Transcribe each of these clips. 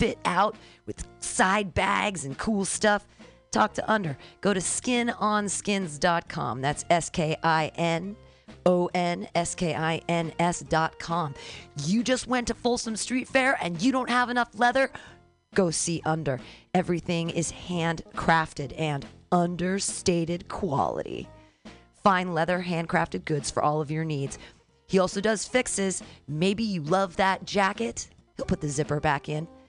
fit out with side bags and cool stuff, talk to Under. Go to skinonskins.com. That's S K I N. O N S K I N S dot com. You just went to Folsom Street Fair and you don't have enough leather? Go see Under. Everything is handcrafted and understated quality. Fine leather, handcrafted goods for all of your needs. He also does fixes. Maybe you love that jacket. He'll put the zipper back in.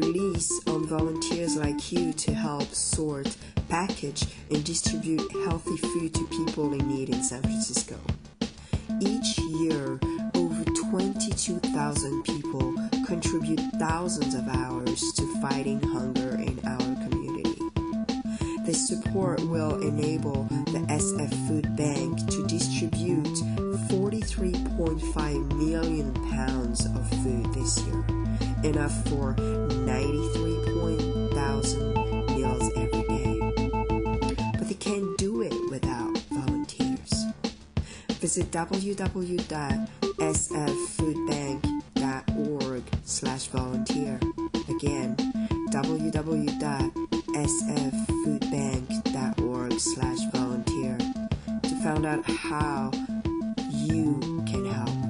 relies on volunteers like you to help sort, package, and distribute healthy food to people in need in San Francisco. Each year, over 22,000 people contribute thousands of hours to fighting hunger in our community. This support will enable the SF Food Bank to distribute 43.5 million pounds of food this year, enough for 93,000 meals every day. But they can't do it without volunteers. Visit www.sffoodbank.org slash volunteer. Again, www.sffoodbank.org slash volunteer to find out how you can help.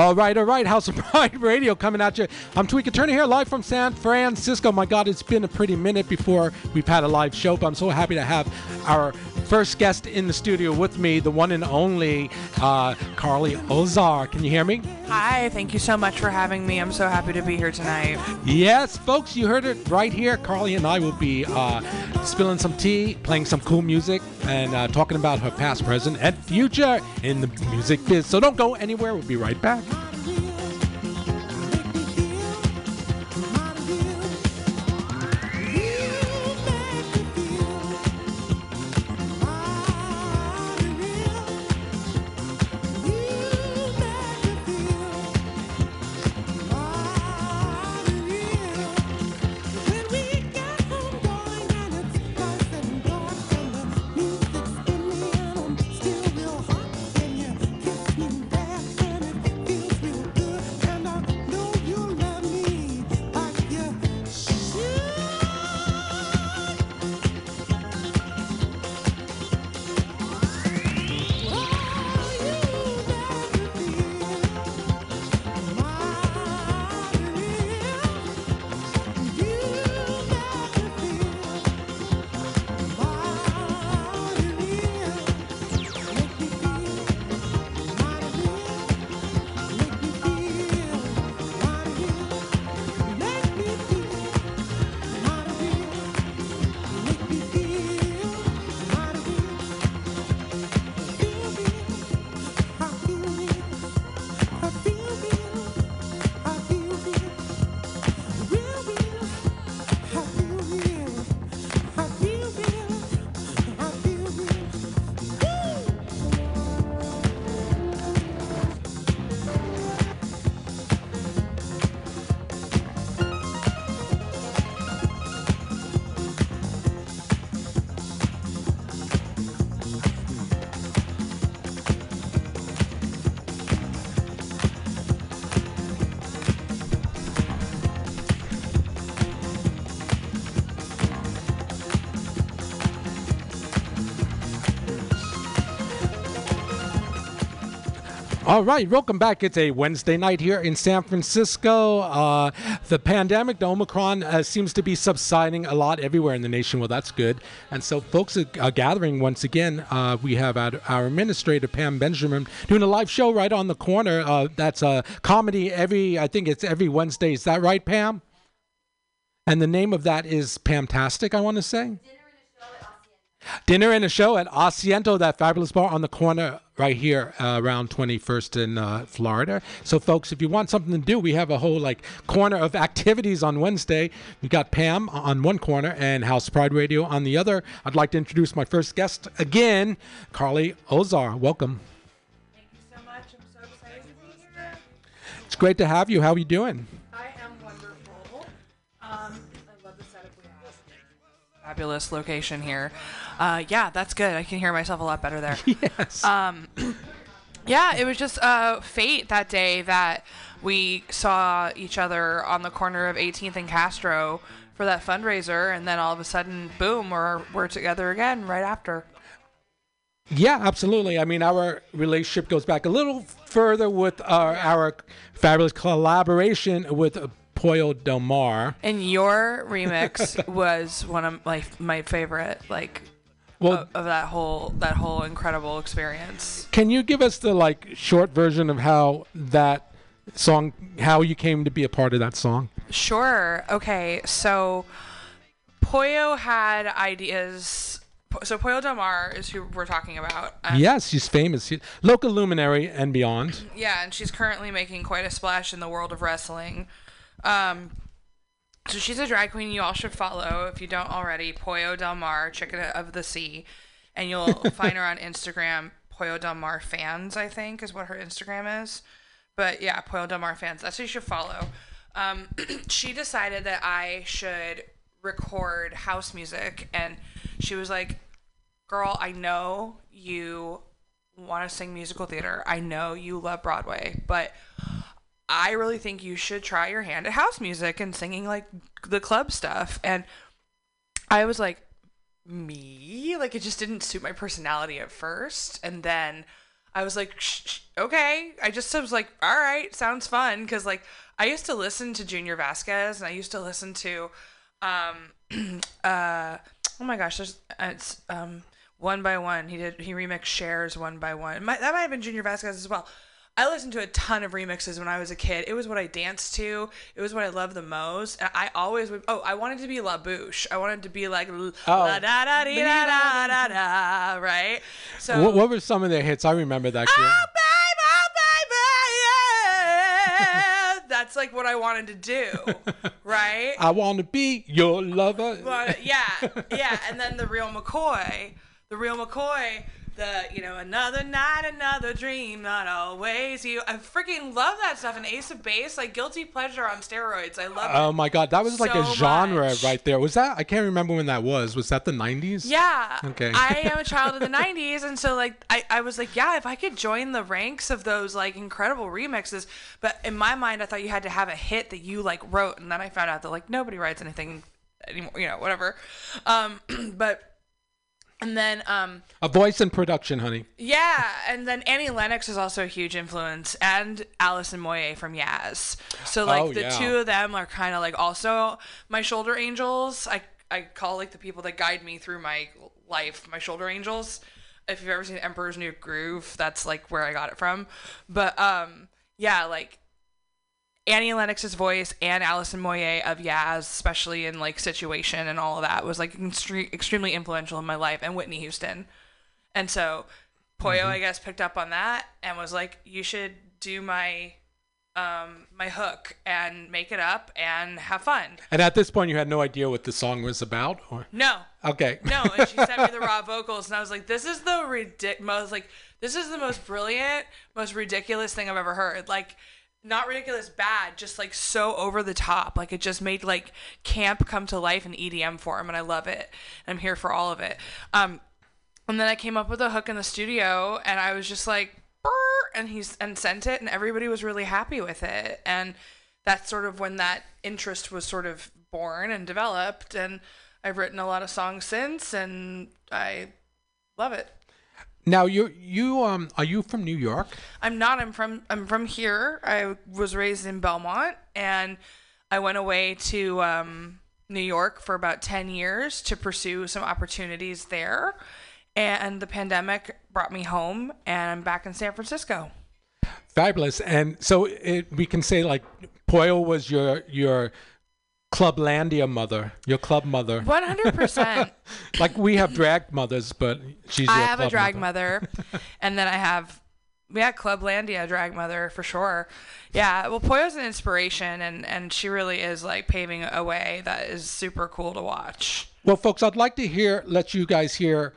All right, all right. House of Pride Radio coming at you. I'm Tweeka Turner here, live from San Francisco. My God, it's been a pretty minute before we've had a live show, but I'm so happy to have our first guest in the studio with me, the one and only uh, Carly Ozar. Can you hear me? Hi, thank you so much for having me. I'm so happy to be here tonight. Yes, folks, you heard it right here. Carly and I will be uh, spilling some tea, playing some cool music, and uh, talking about her past, present, and future in the music biz. So don't go anywhere. We'll be right back. All right, welcome back. It's a Wednesday night here in San Francisco. Uh, the pandemic, the Omicron, uh, seems to be subsiding a lot everywhere in the nation. Well, that's good. And so, folks are, are gathering once again. Uh, we have our, our administrator, Pam Benjamin, doing a live show right on the corner. Uh, that's a comedy every, I think it's every Wednesday. Is that right, Pam? And the name of that is Pamtastic, I want to say. Dinner and a show at Asiento, that fabulous bar on the corner right here uh, around 21st in uh, Florida. So, folks, if you want something to do, we have a whole like corner of activities on Wednesday. We got Pam on one corner and House Pride Radio on the other. I'd like to introduce my first guest again, Carly Ozar. Welcome. Thank you so much. I'm so excited to be here. It's great to have you. How are you doing? I am wonderful. Um, I love the setup we have. Fabulous location here. Uh, yeah, that's good. I can hear myself a lot better there. Yes. Um, yeah, it was just uh, fate that day that we saw each other on the corner of 18th and Castro for that fundraiser, and then all of a sudden, boom, we're we're together again right after. Yeah, absolutely. I mean, our relationship goes back a little further with our, our fabulous collaboration with Pollo Del Mar. And your remix was one of my my favorite, like Well, of, of that whole that whole incredible experience. can you give us the like short version of how that song, how you came to be a part of that song? Sure. Okay. So Pollo had ideas. So Pollo Del Mar is who we're talking about. Um, yes, she's famous. She, local luminary and beyond. Yeah, and she's currently making quite a splash in the world of wrestling. Um, so she's a drag queen you all should follow if you don't already. Pollo Del Mar, Chicken of the Sea, and you'll find her on Instagram. Pollo Del Mar fans, I think, is what her Instagram is. But yeah, Pollo Del Mar fans. That's who you should follow. Um, she decided that I should record house music, and she was like, "Girl, I know you want to sing musical theater. I know you love Broadway, but I really think you should try your hand at house music and singing like the club stuff." And I was like, "Me?" Like it just didn't suit my personality at first, and then I was like, shh, shh, okay. I just was like, all right, sounds fun. Cause like I used to listen to Junior Vasquez and I used to listen to, um, uh, oh my gosh, there's, it's, um, one by one. He did, he remixed Cher's one by one. Might, that might have been Junior Vasquez as well. I listened to a ton of remixes when I was a kid. It was what I danced to. It was what I loved the most. And I always would. Oh, I wanted to be La Bouche. I wanted to be like oh. la da da dee da da da da. Right. So. What, what were some of their hits? I remember that. Girl. Oh, baby, oh, baby, yeah. That's like what I wanted to do, right? I want to be your lover. But yeah, yeah. And then the real McCoy, the real McCoy, the you know another night, another dream, not always you. I freaking love that stuff. And Ace of Base, like guilty pleasure on steroids. I love Oh my God, that was like a genre much. right there. Was that? I can't remember when that was. Was that the '90s? Yeah. Okay. I am a child of the 90s. And so, like, I, I was like, yeah, if I could join the ranks of those, like, incredible remixes. But in my mind, I thought you had to have a hit that you, like, wrote. And then I found out that, like, nobody writes anything anymore, you know, whatever. Um, but, and then, um, A voice and production, honey. yeah, and then Annie Lennox is also a huge influence, and Alison Moyet from Yaz. So like Oh, the yeah. two of them are kind of like also my shoulder angels. I I call like the people that guide me through my life my shoulder angels. If you've ever seen Emperor's New Groove, that's like where I got it from. But um, yeah, like Annie Lennox's voice and Alison Moyet of Yaz, especially in like Situation and all of that, was like extre- extremely influential in my life, and Whitney Houston. And so Pollo, I guess, picked up on that and was like, "You should do my um my hook and make it up and have fun." And at this point, you had no idea what the song was about, or No, okay. no, and she sent me the raw vocals, and I was like, "This is the ridic- most like this is the most brilliant, most ridiculous thing I've ever heard." Like, not ridiculous bad, just like so over the top. Like it just made like camp come to life in EDM form, and I love it. I'm here for all of it. Um, and then I came up with a hook in the studio, and I was just like, and he's and sent it, and everybody was really happy with it, and that's sort of when that interest was sort of born and developed, and I've written a lot of songs since, and I love it. Now you you um are you from New York? I'm not. I'm from. I'm from here. I was raised in Belmont, and I went away to um, New York for about ten years to pursue some opportunities there. And the pandemic brought me home, and I'm back in San Francisco. Fabulous. And so it, we can say like Pollo was your your Clublandia mother, your club mother. One hundred percent. Like we have drag mothers, but she's your I have a drag mother. mother, and then I have yeah, Clublandia drag mother for sure. Yeah, well, Pollo's an inspiration, and and she really is like paving a way that is super cool to watch. Well, folks, I'd like to hear, let you guys hear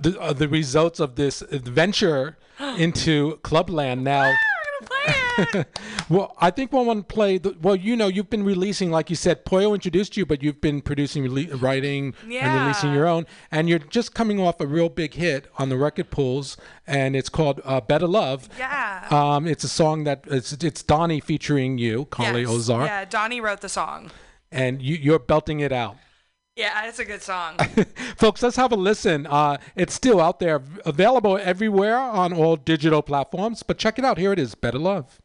the, uh, the results of this adventure into Clubland. Now, We're gonna play it. well, I think want to play. The, well, you know, you've been releasing, like you said, Pollo introduced you, but you've been producing, rele- writing, and releasing your own. And you're just coming off a real big hit on the record pools, and it's called uh, "Better Love." Yeah. Um, it's a song that it's it's Donnie featuring you, Carly Yes. Ozar, Yeah, Donnie wrote the song. and you, you're belting it out. Yeah, it's a good song. Folks, let's have a listen. Uh, it's still out there, available everywhere on all digital platforms. But check it out. Here it is Better Love.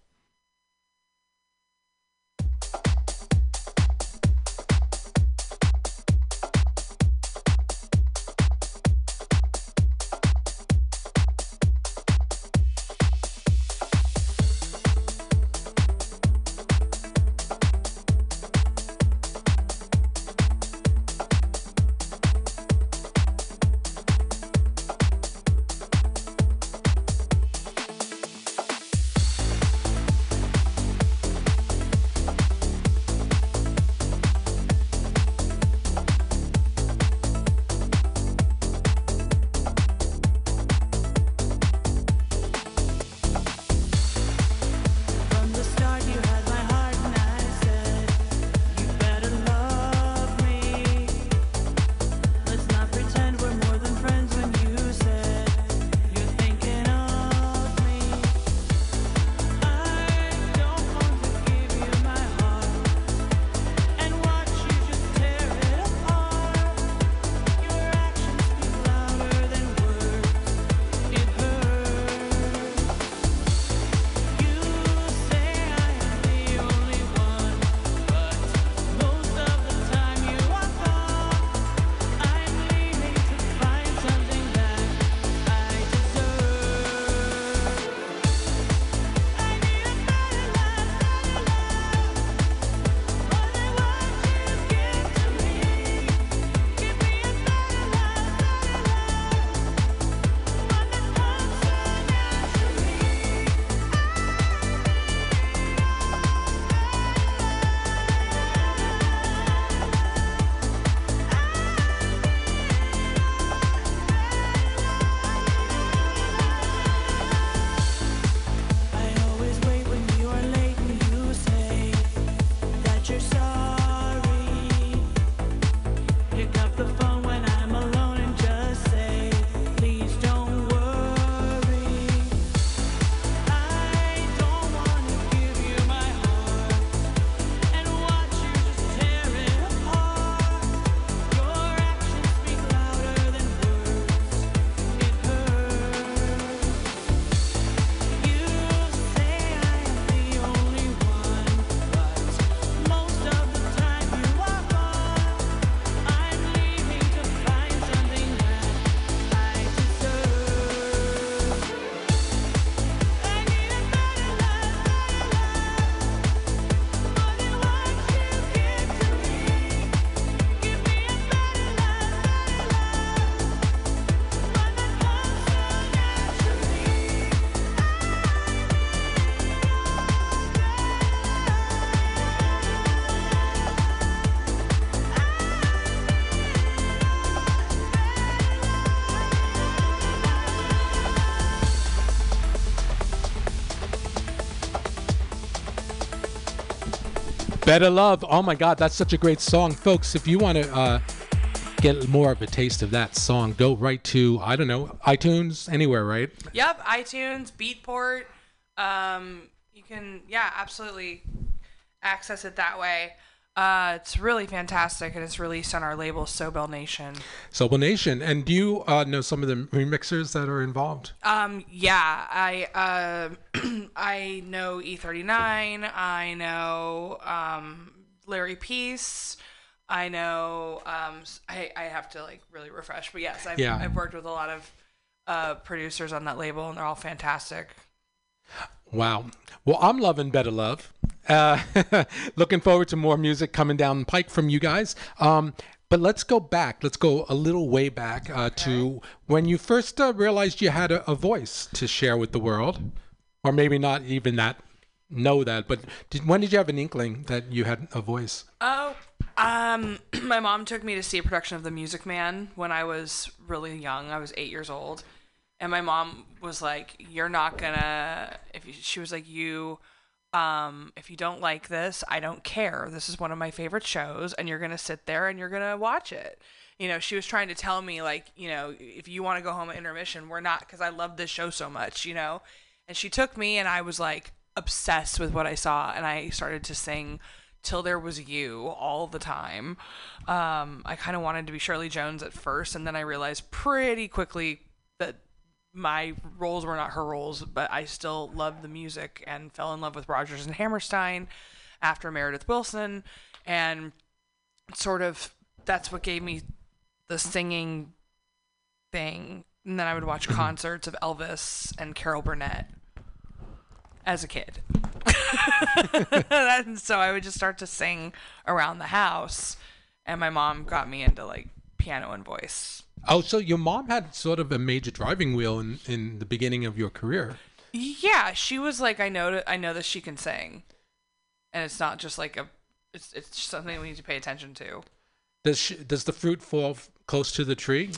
Better Love. Oh my God, that's such a great song. Folks, if you want to uh, get more of a taste of that song, go right to, I don't know, iTunes, anywhere, right? Yep, iTunes, Beatport. Um, you can, yeah, absolutely access it that way. Uh, it's really fantastic, and it's released on our label Sobel Nation. Sobel Nation. And do you uh, know some of the remixers that are involved? Um, yeah, I uh, I know E39. I know um, Larry Peace. I know. Um, I I have to like really refresh, but yes, I've Yeah. I've worked with a lot of uh, producers on that label, and they're all fantastic. Wow. Well, I'm loving Better Love. Uh, looking forward to more music coming down the pike from you guys. Um, but let's go back. Let's go a little way back uh, to when you first uh, realized you had a, a voice to share with the world, or maybe not even that know that. But did, when did you have an inkling that you had a voice? Oh, um, my mom took me to see a production of The Music Man when I was really young. I was eight years old, and my mom was like, "You're not gonna." If you, she was like, "You, um, if you don't like this, I don't care. This is one of my favorite shows, and you're gonna sit there and you're gonna watch it." You know, she was trying to tell me like, you know, if you want to go home at intermission, we're not because I love this show so much, you know. And she took me, and I was like obsessed with what I saw, and I started to sing till there was you all the time. Um, I kind of wanted to be Shirley Jones at first, and then I realized pretty quickly my roles were not her roles, but I still loved the music and fell in love with Rodgers and Hammerstein after Meredith Willson, and sort of that's what gave me the singing thing. And then I would watch mm-hmm. concerts of Elvis and Carol Burnett as a kid. and so I would just start to sing around the house, and my mom got me into like piano and voice. Oh, so your mom had sort of a major driving wheel in, in the beginning of your career. Yeah, she was like, I know, I know that she can sing, and it's not just like a, it's it's something we need to pay attention to. Does she, does the fruit fall f- close to the tree?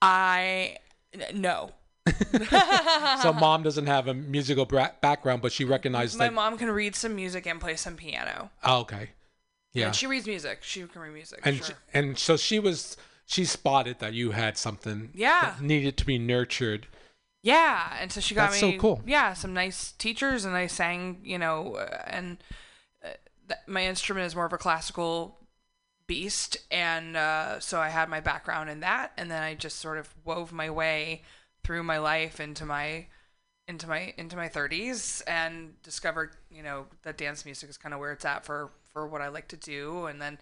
I no, so mom doesn't have a musical bra- background, but she recognized my that. mom can read some music and play some piano. Oh, okay. Yeah. and she reads music. She can read music. and sure. she- and so she was she spotted that you had something Yeah. that needed to be nurtured. Yeah, and so she got That's so cool. Yeah, some nice teachers, and I sang, you know, uh, and uh, th- my instrument is more of a classical beast, and uh, so I had my background in that, and then I just sort of wove my way through my life into my into my into my 30s and discovered, you know, that dance music is kind of where it's at for for what I like to do, and then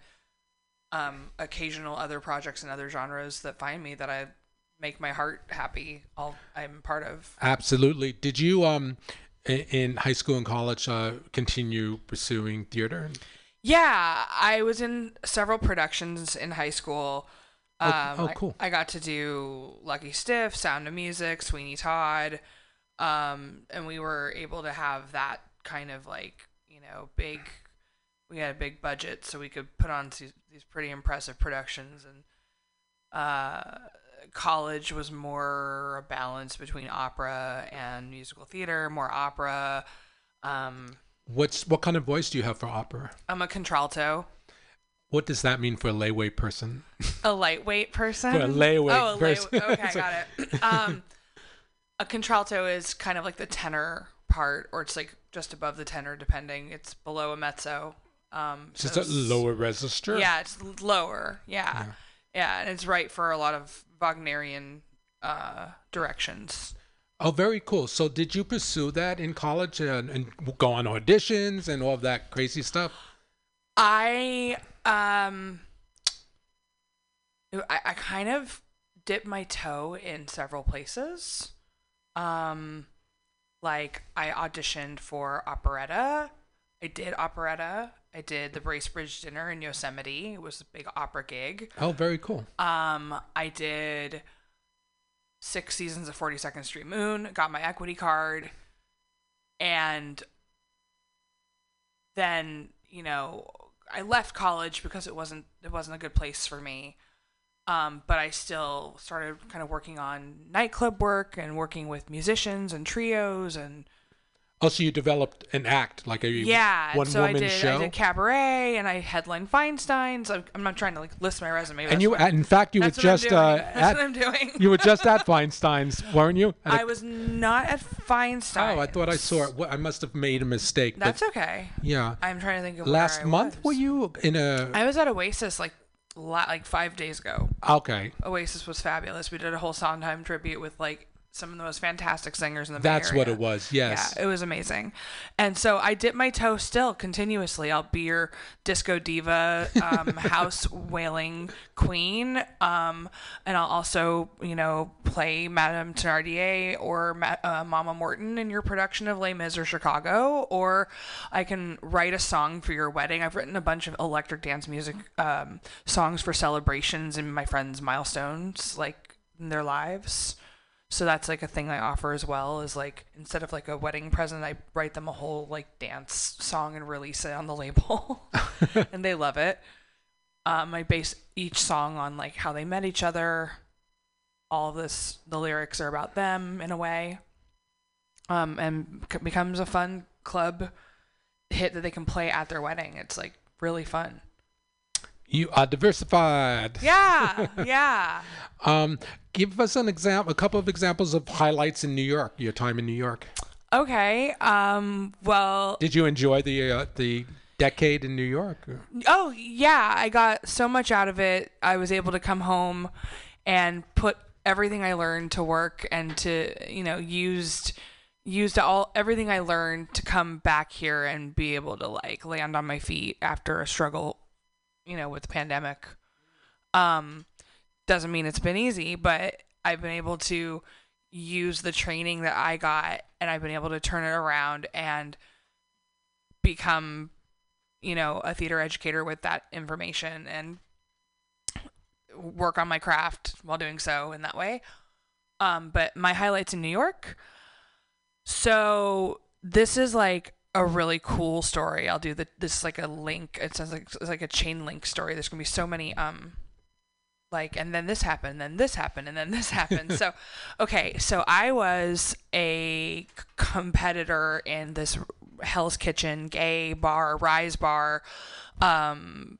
um, occasional other projects and other genres that find me that I make my heart happy. I'll, I'm part of. Absolutely. Did you um in high school and college uh, continue pursuing theater? Yeah, I was in several productions in high school. Oh, Um, oh, I- cool. I, got to do Lucky Stiff, Sound of Music, Sweeney Todd, um, and we were able to have that kind of like you know big. We had a big budget, so we could put on these, these pretty impressive productions. And uh, college was more a balance between opera and musical theater, more opera. Um, What's what kind of voice do you have for opera? I'm a contralto. What does that mean for a layaway person? A lightweight person. For a layaway oh, a person. Lay- okay, I got it. Um, a contralto is kind of like the tenor part, or it's like just above the tenor, depending. It's below a mezzo. Um, It's just so a lower register. Yeah, it's lower. Yeah. yeah, and it's right for a lot of Wagnerian uh, directions. Oh, very cool. So, did you pursue that in college and, and go on auditions and all of that crazy stuff? I um I, I kind of dipped my toe in several places. Um like I auditioned for operetta. I did operetta. I did the Bracebridge dinner in Yosemite. It was a big opera gig. Oh, very cool. Um I did six seasons of 42nd Street Moon, got my equity card, and then, you know, I left college because it wasn't it wasn't a good place for me. Um, but I still started kind of working on nightclub work and working with musicians and trios and Oh, so you developed an act like a Yeah, one so I woman did show. I did cabaret and I headlined Feinstein's. I'm, I'm not trying to like list my resume. And you, in fact, you were that's what I'm just uh, That's at what I'm doing. you were just at Feinstein's, weren't you? At a- I was not at Feinstein's. oh, I thought I saw it. I must have made a mistake. That's okay. yeah. I'm trying to think of Last I month, were you in a? I was at Oasis like like five days ago. Okay, Oasis was fabulous. We did a whole Sondheim tribute with like some of the most fantastic singers in the that's what it was. Yes. Yeah, it was amazing. And so I dip my toe still continuously. I'll be your disco diva, um, house wailing queen. Um, and I'll also, you know, play Madame Thenardier or Ma- uh, Mama Morton in your production of Les Mis or Chicago. Or I can write a song for your wedding. I've written a bunch of electric dance music um, songs for celebrations and my friends' milestones, like in their lives. So that's like a thing I offer as well is like instead of like a wedding present, I write them a whole like dance song and release it on the label. and they love it. Um, I base each song on like how they met each other. All of this, the lyrics are about them in a way. Um, and c- becomes a fun club hit that they can play at their wedding. It's like really fun. You are diversified. Yeah, yeah. Um, give us an example, a couple of examples of highlights in New York. Your time in New York. Okay. Um. Well, Did you enjoy the uh, the decade in New York? Oh yeah, I got so much out of it. I was able to come home and put everything I learned to work and to you know used used all everything I learned to come back here and be able to like land on my feet after a struggle, you know, with the pandemic. Um, doesn't mean it's been easy, but I've been able to use the training that I got and I've been able to turn it around and become you know, a theater educator with that information and work on my craft while doing so in that way. Um, but my highlights in New York. So this is like a really cool story. I'll do the this is like a link. It sounds like it's like a chain link story. There's gonna be so many um like and then this happened, then this happened, and then this happened. so okay, so I was a competitor in this Hell's Kitchen gay bar, Rise bar, um,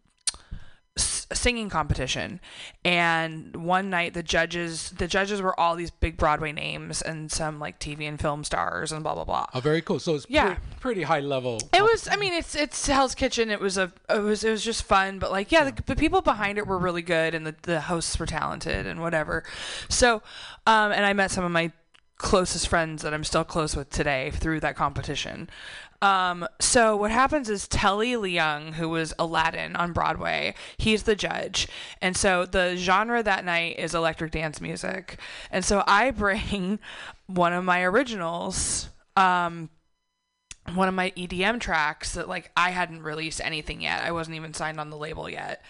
s- singing competition. And one night the judges, the judges were all these big Broadway names and some like TV and film stars and blah blah blah. Oh, very cool. So it's Yeah. pre- pretty high level. It was. I mean, it's it's Hell's Kitchen. It was a. It was. It was just fun. But like, yeah, the, the people behind it were really good, and the the hosts were talented, and whatever. So, um, and I met some of my closest friends that I'm still close with today through that competition. Um, so what happens is Telly Leung, who was Aladdin on Broadway, he's the judge. And so the genre that night is electric dance music. And so I bring one of my originals, um, one of my EDM tracks that like I hadn't released anything yet. I wasn't even signed on the label yet.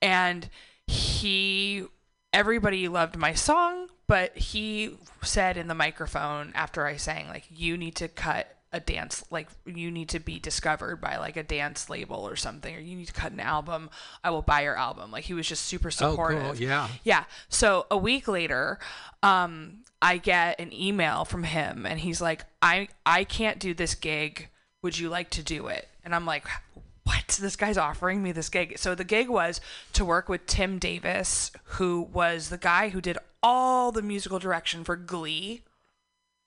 And he everybody loved my song, but he said in the microphone after I sang like you need to cut a dance like you need to be discovered by like a dance label or something or you need to cut an album. I will buy your album. Like he was just super supportive Oh, cool. Yeah. Yeah. So a week later, um, I get an email from him and he's like, I I can't do this gig. Would you like to do it? And I'm like, what? This guy's offering me this gig. So the gig was to work with Tim Davis, who was the guy who did all the musical direction for Glee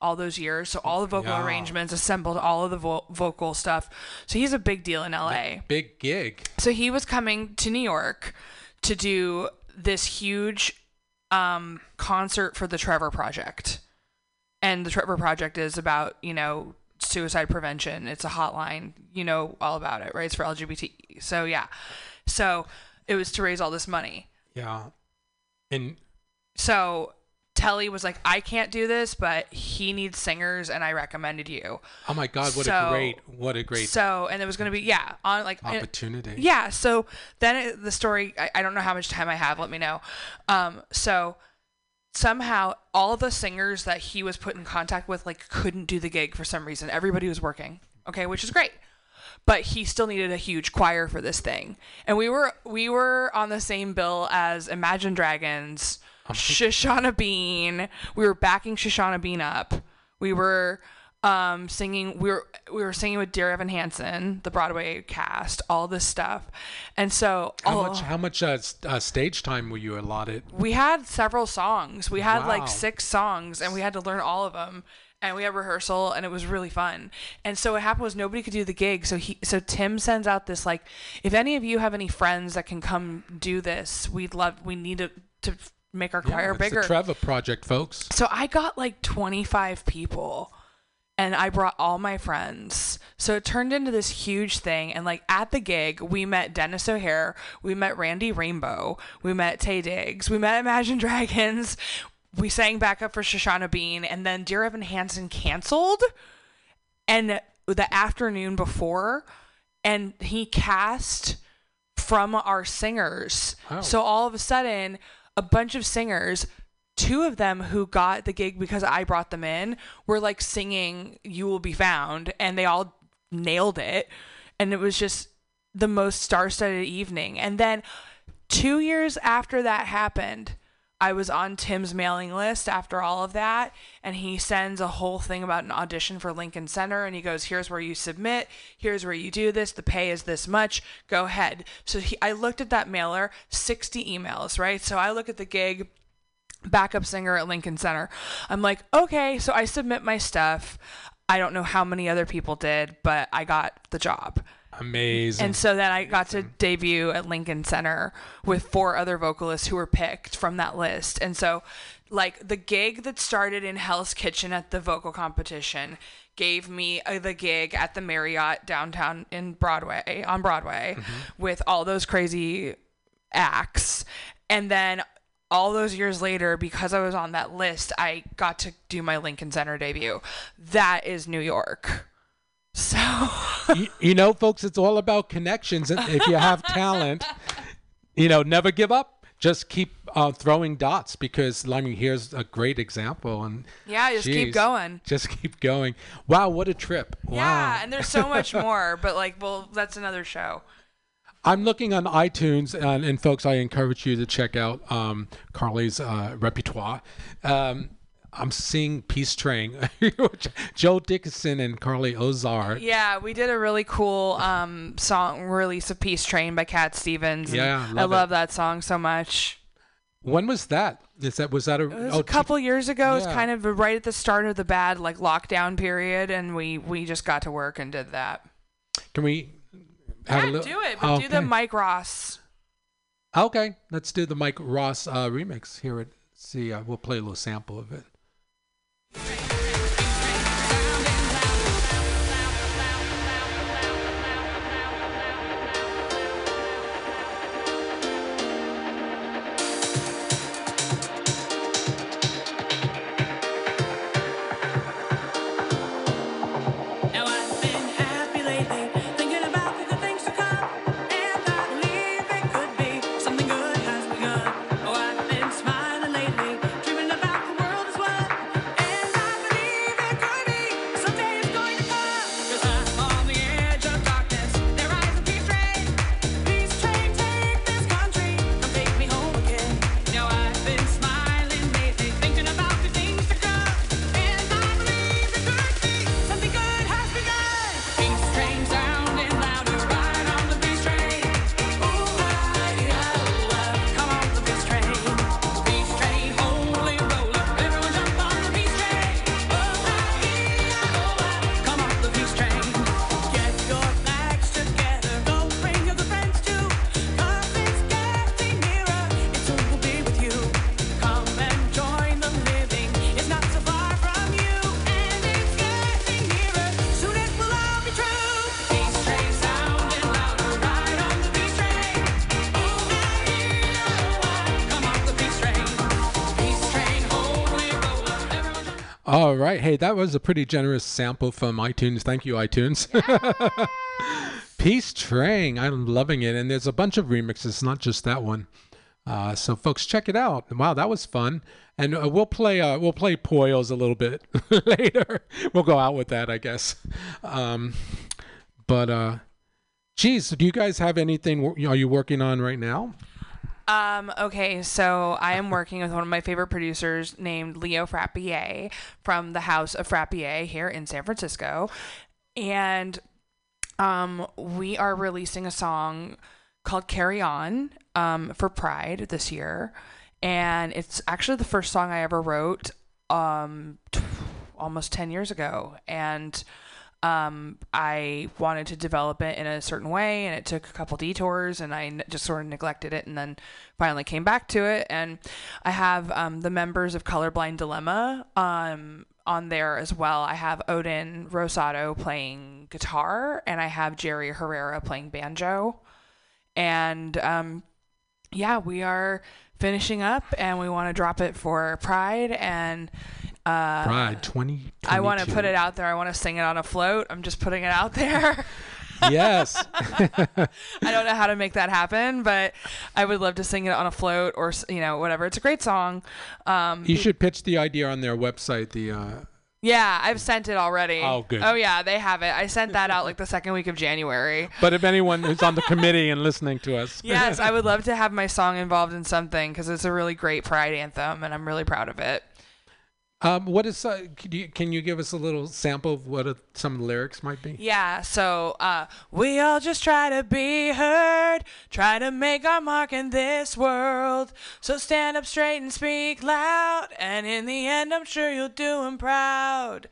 all those years. So all the vocal Yeah. arrangements, assembled all of the vo- vocal stuff. So he's a big deal in LA. Big gig. So he was coming to New York to do this huge um, concert for the Trevor Project. And the Trevor Project is about, you know, suicide prevention. It's a hotline. You know all about it, right? It's for LGBT. So, yeah. So it was to raise all this money. Yeah. And So Telly was like, I can't do this, but he needs singers, and I recommended you. oh my God, what So- a great, what a great So, and it was going to be, yeah, on like opportunity. Yeah. So then it, the story, I, I don't know how much time I have. Let me know. Um, so somehow all the singers that he was put in contact with like couldn't do the gig for some reason. Everybody was working. Okay, which is great. But he still needed a huge choir for this thing. And we were we were on the same bill as Imagine Dragons, Shoshana Bean. We were backing Shoshana Bean up. We were um, singing. We were we were singing with Dear Evan Hansen, the Broadway cast, all this stuff, and so How oh, much? How much uh, s- uh, stage time were you allotted? we had several songs. We had Wow. like six songs, and we had to learn all of them. And we had rehearsal, and it was really fun. And so what happened was nobody could do the gig. So he, so Tim sends out this like, if any of you have any friends that can come do this, we'd love. We need to to make our choir it's bigger. Trevor Project, folks. So I got like 25 people and I brought all my friends. So it turned into this huge thing. And like at the gig, we met Denis O'Hare, we met Randy Rainbow, we met Taye Diggs, we met Imagine Dragons, we sang backup for Shoshana Bean, and then Dear Evan Hansen canceled. And the afternoon before, and he cast from our singers. Oh. So all of a sudden, a bunch of singers, two of them who got the gig because I brought them in, were like singing You Will Be Found, and they all nailed it. And it was just the most star studded evening. And then two years after that happened, I was on Tim's mailing list after all of that, and he sends a whole thing about an audition for Lincoln Center, and he goes, "Here's where you submit. Here's where you do this. The pay is this much. Go ahead." So he, I looked at that mailer, 60 emails, right? So I look at the gig, backup singer at Lincoln Center. I'm like, okay, so I submit my stuff. I don't know how many other people did, but I got the job. Amazing. And so then I got to debut at Lincoln Center with four other vocalists who were picked from that list. And so, like, the gig that started in Hell's Kitchen at the vocal competition gave me uh, the gig at the Marriott downtown in Broadway, on Broadway, with all those crazy acts. And then all those years later, because I was on that list, I got to do my Lincoln Center debut. That is New York. So. you, you know, folks, it's all about connections. If you have talent, you know, never give up. Just keep uh, throwing dots because, I mean, here's a great example. And Yeah, just keep going. Just keep going. Wow, what a trip! Wow. Yeah, and there's so much more, but like, well, that's another show. I'm looking on iTunes, and, and folks, I encourage you to check out um, Carly's uh, repertoire. Um, I'm seeing Peace Train, Joe Dickinson and Carly Ozar. Yeah, we did a really cool um, song release of Peace Train by Cat Stevens. Yeah, I love love it. that song so much. When was that? Is that was that a? It was oh, a couple years ago. It was kind of right at the start of the bad like lockdown period, and we we just got to work and did that. Can we have yeah, a little? do it, but do the Okay. Mike Ross. Okay, let's do the Mike Ross uh, remix here. At see, uh, we'll play a little sample of it. Now right. Hey, that was a pretty generous sample from iTunes. Thank you, iTunes. Peace Train. I'm loving it. And there's a bunch of remixes, not just that one. Uh, so folks, check it out. Wow, that was fun. And uh, we'll play uh, we'll play Pollo's a little bit later. We'll go out with that, I guess. Um, but uh, geez, do you guys have anything? Are you working on right now? Um, okay, so I am working with one of my favorite producers named Leo Frappier from the House of Frappier here in San Francisco. And um, we are releasing a song called Carry On um, for Pride this year. And it's actually the first song I ever wrote um, t- almost 10 years ago. And um, I wanted to develop it in a certain way, and it took a couple detours, and I just sort of neglected it, and then finally came back to it. And I have um, the members of Colorblind Dilemma um, on there as well. I have Odin Rosado playing guitar, and I have Jerry Herrera playing banjo. And um, yeah, we are finishing up, and we want to drop it for Pride, and uh, Pride 20. I want to put it out there. I want to sing it on a float. I'm just putting it out there. Yes. I don't know how to make that happen, but I would love to sing it on a float or you know whatever. It's a great song. Um, you should pitch the idea on their website. The uh, yeah, I've sent it already. Oh, good. Oh yeah, they have it. I sent that out like the second week of January. but if anyone who's on the committee and listening to us, Yes, I would love to have my song involved in something because it's a really great Pride anthem, and I'm really proud of it. Um, what is? Uh, can, you, can you give us a little sample of what uh some of the lyrics might be? Yeah, so uh, we all just try to be heard, try to make our mark in this world. So stand up straight and speak loud, and in the end, I'm sure you'll do do 'em proud.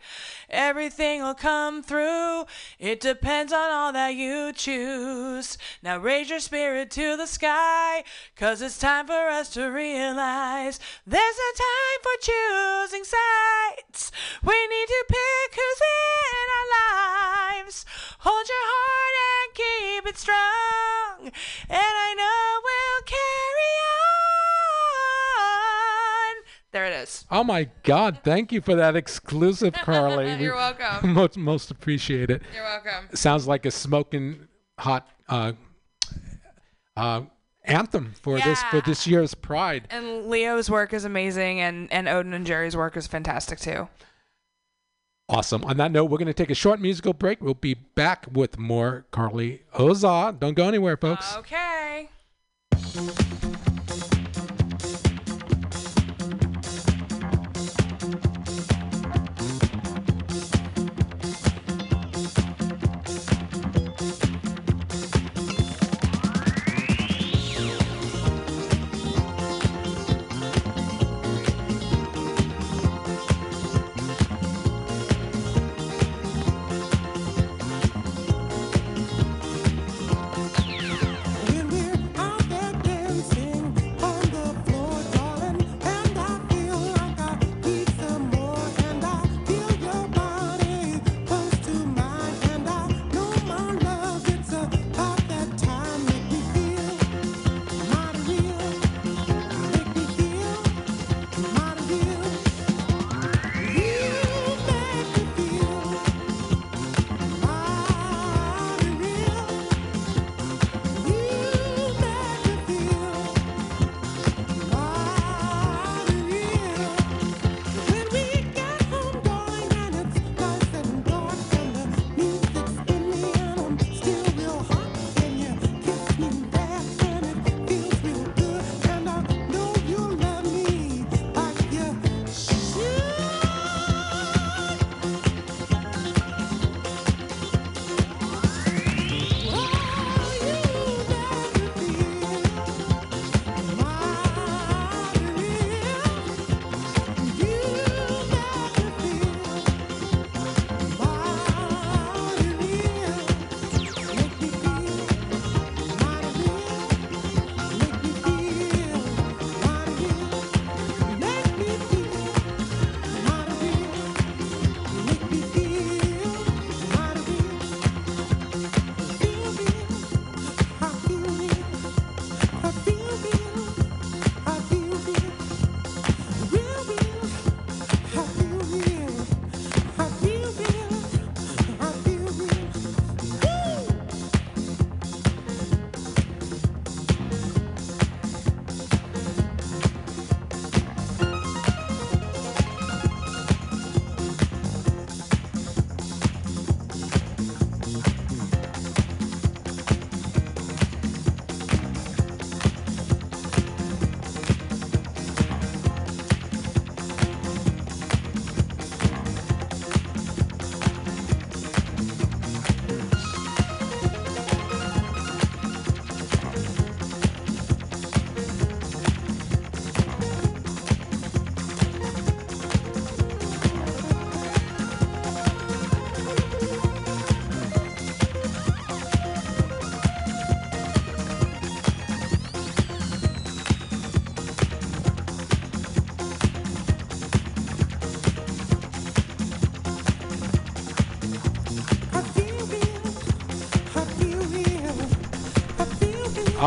Everything will come through, it depends on all that you choose. Now raise your spirit to the sky, cause it's time for us to realize there's no time for choosing sides. We need to pick who's in our lives. Hold your heart and keep it strong. And I know we'll carry on. There it is. Oh my God! Thank you for that exclusive, Carly. You're We welcome. most most appreciate it. You're welcome. Sounds like a smoking hot uh, uh, anthem for this for this year's Pride. And Leo's work is amazing, and, and Odin and Jerry's work is fantastic too. Awesome. On that note, we're going to take a short musical break. We'll be back with more Carly Ozard. Don't go anywhere, folks. Okay.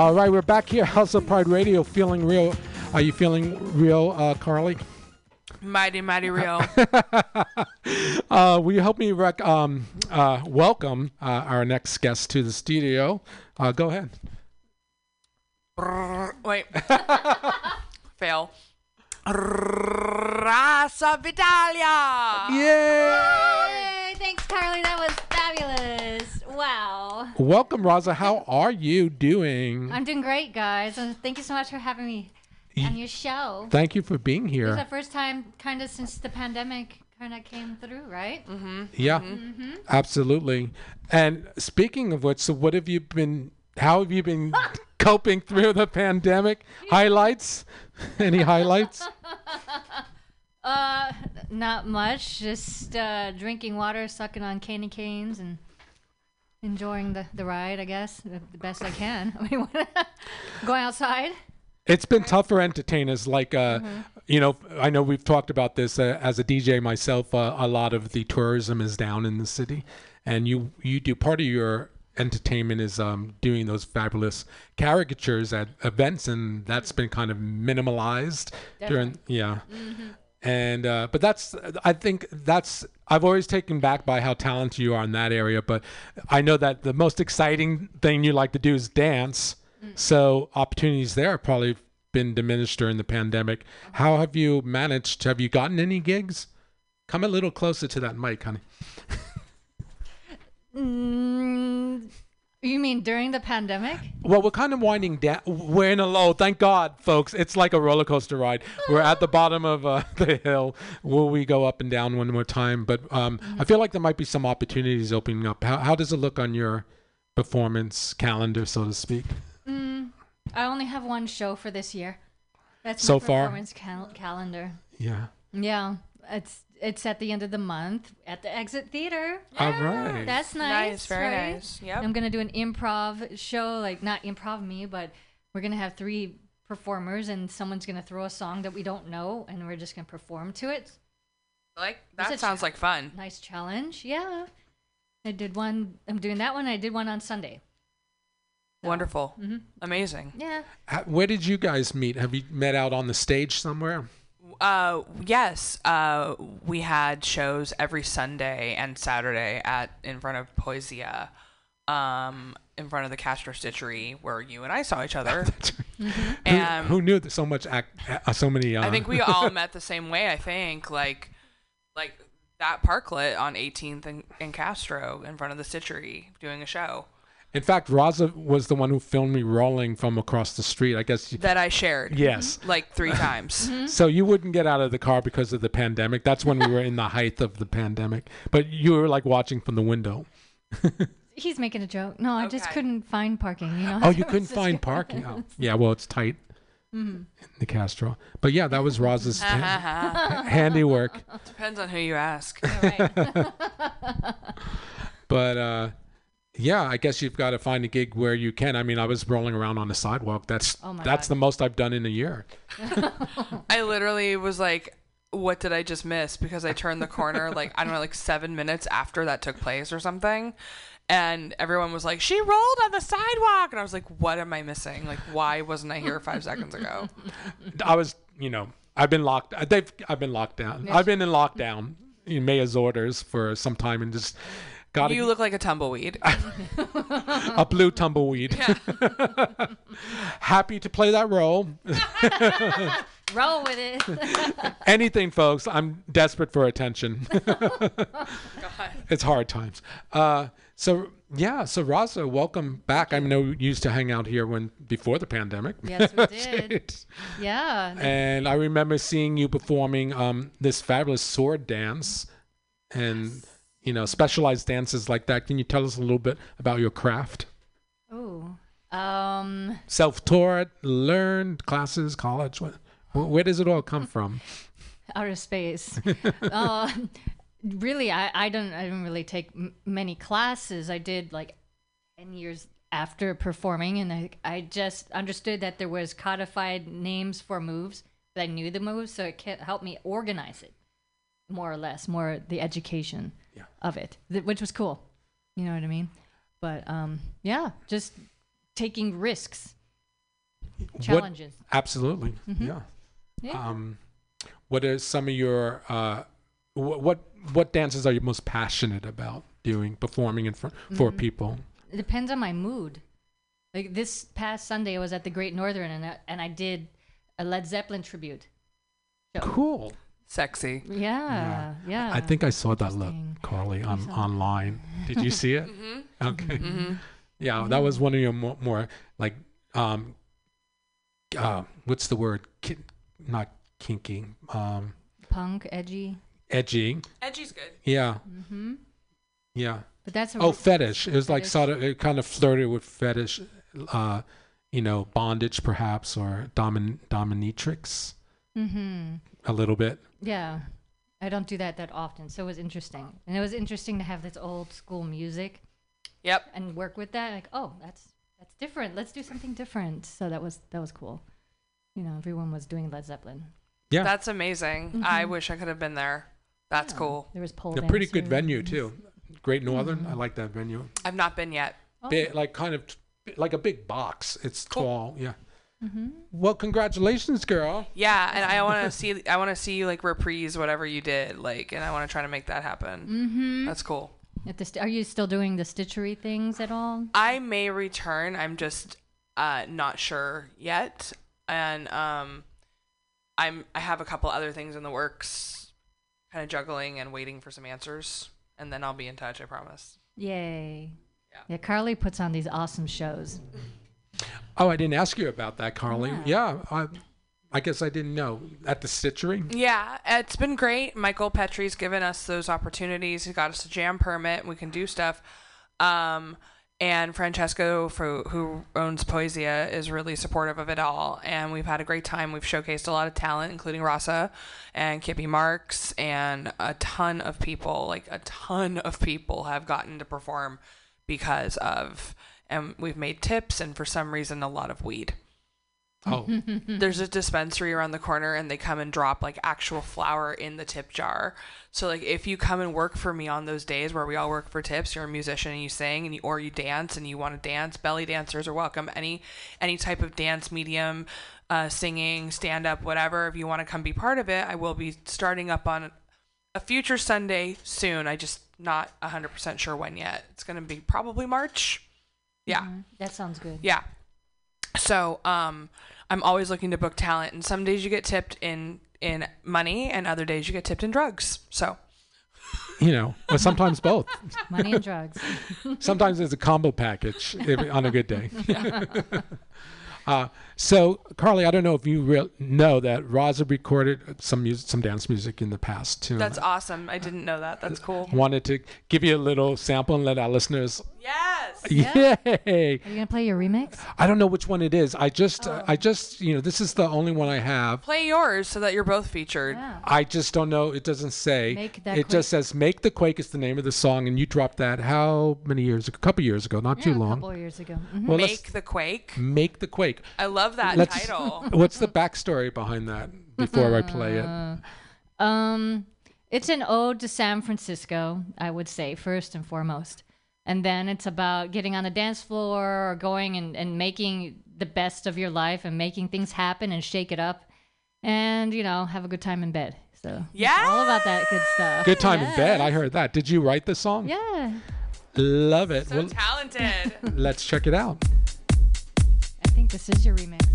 All right, we're back here, House of Pride Radio, feeling real. Are you feeling real, uh, Carly? Mighty, mighty real. Uh, will you help me rec- um, uh, welcome uh, our next guest to the studio? Uh, go ahead. Wait. Fail. Rasa Vitalia. Yay! Yay! Thanks, Carly. That was fabulous. Wow. Welcome, Rasa. How are you doing? I'm doing great, guys. And thank you so much for having me on your show. Thank you for being here. It's the first time, kind of, since the pandemic kind of came through, right? Yeah, absolutely. And speaking of which, so what have you been? How have you been coping through the pandemic? Highlights? Any highlights? Uh, not much. Just uh, drinking water, sucking on candy canes, and enjoying the, the ride. I guess the, best I can. I mean, going outside. It's been tough for entertainers. Like, uh, you know, I know we've talked about this uh, as a DJ myself. Uh, a lot of the tourism is down in the city, and you you do part of your entertainment is um, doing those fabulous caricatures at events, and that's been kind of minimalized during yeah. And uh, but that's I think that's I've always taken back by how talented you are in that area. But I know that the most exciting thing you like to do is dance. So opportunities there have probably been diminished during the pandemic. How have you managed? Have you gotten any gigs? Come a little closer to that mic, honey. Mm, you mean during the pandemic? Well, we're kind of winding down. We're in a low. Thank God, folks. It's like a roller coaster ride. We're at the bottom of uh, the hill. Will we go up and down one more time? But um, I feel like there might be some opportunities opening up. How, how does it look on your performance calendar, so to speak? I only have one show for this year. That's So my far? performance cal- calendar. Yeah. Yeah, it's it's at the end of the month at the Exit Theater. All right. That's nice. Nice, very right? nice. Yep. I'm gonna do an improv show, like not improv me, but we're gonna have three performers, and someone's gonna throw a song that we don't know, and we're just gonna perform to it. Like that a sounds cha- like fun. Nice challenge. Yeah, I did one. I'm doing that one. I did one on Sunday. Wonderful. Mm-hmm. Amazing. Yeah. How- Where did you guys meet? Have you met out on the stage somewhere? Uh, yes. Uh, we had shows every Sunday and Saturday at in front of Poesia, um, in front of the Castro Stitchery, where you and I saw each other. Who, and who knew that so much act, uh, so many? Uh, I think we all met the same way. I think like like that parklet on 18th and, and Castro in front of the Stitchery doing a show In fact, Rasa was the one who filmed me rolling from across the street. I guess. You, that I shared. yes. Mm-hmm. Like three times. Mm-hmm. So you wouldn't get out of the car because of the pandemic. That's when we were in the height of the pandemic. But you were like watching from the window. He's making a joke. No, I just couldn't find parking. You know. Oh, you couldn't find parking. Oh. Yeah, well, it's tight mm-hmm. in the Castro. But yeah, that was Rasa's hand- handiwork. Depends on who you ask. Right. But uh, yeah, I guess you've got to find a gig where you can. I mean, I was rolling around on the sidewalk. That's Oh that's God. the most I've done in a year. I literally was like, what did I just miss? Because I turned the corner like, I don't know, like seven minutes after that took place or something. And everyone was like, she rolled on the sidewalk. And I was like, what am I missing? Like, why wasn't I here five seconds ago? I was, you know, I've been locked. uh, They've, I've been locked down. I've been in lockdown in mayor's orders for some time and just got You look like a tumbleweed. a blue tumbleweed. Happy to play that role. Roll with it. Anything, folks. I'm desperate for attention. it's hard times. Uh, so yeah, so Rasa, welcome back. I know you used to hang out here when before the pandemic. Yes, we did. yeah. and I remember seeing you performing um, this fabulous sword dance, and you know specialized dances like that. Can you tell us a little bit about your craft? Oh. Um. Self-taught, learned, classes, college. What, wh- where does it all come from? outer space. uh, really, I, I don't I didn't really take m- many classes. I did like ten years after performing, and I I just understood that there was codified names for moves. That I knew the moves, so it helped me organize it more or less, more the education Yeah. of it, th- which was cool. You know what I mean? But um, yeah, just taking risks. What- challenges. absolutely. Mm-hmm. Yeah. Yeah. Um, what are some of your uh, wh- what what dances are you most passionate about doing, performing in front Mm-hmm. for people? It depends on my mood. Like this past Sunday, I was at the Great Northern and I, and I did a Led Zeppelin tribute. show. Cool. Sexy. Yeah, yeah. I think I saw that look, Carly, on online. Did you see it? Mm-hmm. Okay. Mm-hmm. Yeah, that was one of your more, more like um uh what's the word? Ki- not kinky. Um punk, edgy. edgy. Edgy's good. Yeah. hmm Yeah. But that's a Oh, fetish. It was like sort of it kind of flirted with fetish uh you know, bondage perhaps or domin dominatrix hmm a little bit. Yeah, I don't do that that often, so it was interesting, and it was interesting to have this old school music Yep. and work with that. Like, oh, that's that's different. Let's do something different. So that was that was cool. You know, everyone was doing Led Zeppelin. Yeah. That's amazing. I mm-hmm. wish I could have been there. That's Yeah. cool. There was pole. a pretty good venue too. Great Northern. Mm-hmm. I like that venue. I've not been yet. Oh. Big, like kind of t- like a big box. It's Cool. tall. Yeah. Mm-hmm. Well, congratulations, girl. Yeah, and I want to see. I want to see you like reprise whatever you did, like, and I want to try to make that happen. Mm-hmm. That's cool. At the st- are you still doing the stitchery things at all? I may return. I'm just uh, not sure yet, and um, I'm I have a couple other things in the works, kind of juggling and waiting for some answers, and then I'll be in touch. I promise. Yay! Yeah. Yeah, Carly puts on these awesome shows. Oh, I didn't ask you about that, Carly. Yeah. I, I guess I didn't know. At the Stitchery? Yeah, it's been great. Michael Petrie's given us those opportunities. He got us a jam permit. We can do stuff. Um, and Francesco, for, who owns Poesia, is really supportive of it all. And we've had a great time. We've showcased a lot of talent, including Rasa and Kippy Marks, and a ton of people, like a ton of people, have gotten to perform because of. And we've made tips, and for some reason, a lot of weed Oh, there's a dispensary around the corner and they come and drop like actual flour in the tip jar. So like if you come and work for me on those days where we all work for tips, you're a musician and you sing and you, or you dance and you want to dance, belly dancers are welcome. Any any type of dance medium, uh, singing, stand up, whatever. If you want to come be part of it, I will be starting up on a future Sunday soon. I just not 100% sure when yet. It's going to be probably March. Yeah. Mhm. That sounds good. Yeah. So, um, I'm always looking to book talent, and some days you get tipped in in money, and other days you get tipped in drugs. So, you know, or sometimes both. Money and drugs. Sometimes it's a combo package if, on a good day. uh, so, Carly, I don't know if you real know that Rasa recorded some music, some dance music in the past too. that's awesome. I didn't know that. That's cool. Wanted to give you a little sample and let our listeners. Yes. Yeah. Yay! Are you gonna play your remix? I don't know which one it is. I just, uh, I just, you know, this is the only one I have. Play yours so that you're both featured. Yeah. I just don't know. It doesn't say. Make That it Quake. just says "Make the Quake" is the name of the song, and you dropped that how many years ago? A couple years ago, not too long. A couple of years ago. Mhm. Well, Make the quake. make the Quake. I love that Let's- title. What's the backstory behind that? Before I play it, Um, it's an ode to San Francisco, I would say, first and foremost. And then it's about getting on the dance floor or going and, and making the best of your life and making things happen and shake it up and, you know, have a good time in bed. So, Yeah. all about that good stuff. good time in bed. I heard that. Did you write the song? Yeah. Love it. So well, talented. let's check it out. This is your remix.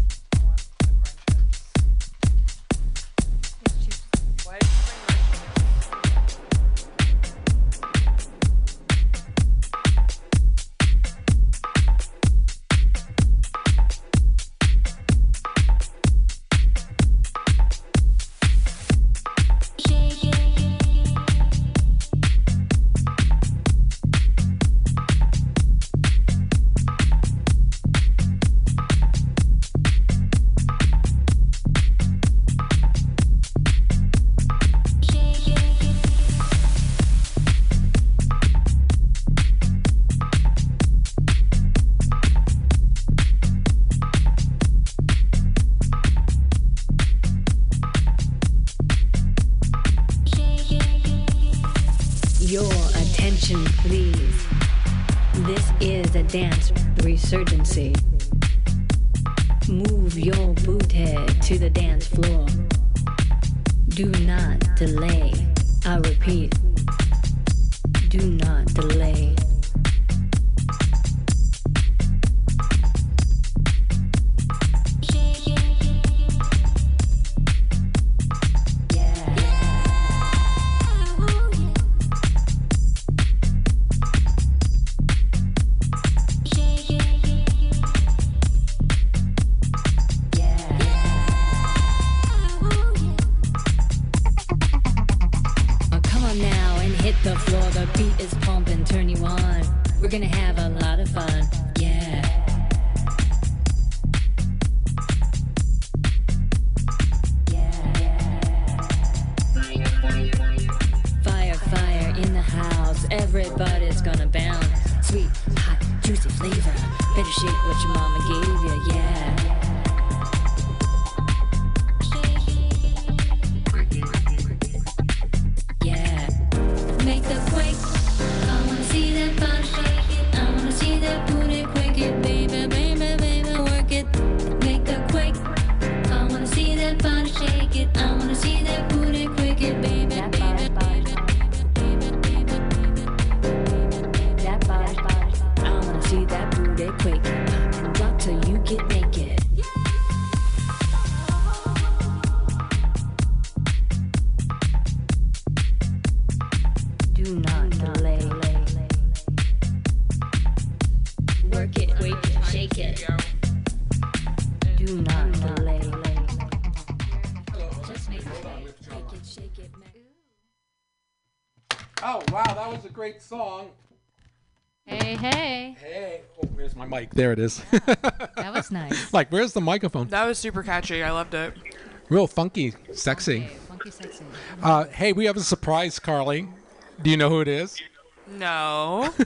There it is. That was nice. like, where's the microphone? That was super catchy. I loved it. Real funky, sexy. Funky sexy. Uh, hey, we have a surprise, Carly. Do you know who it is? No.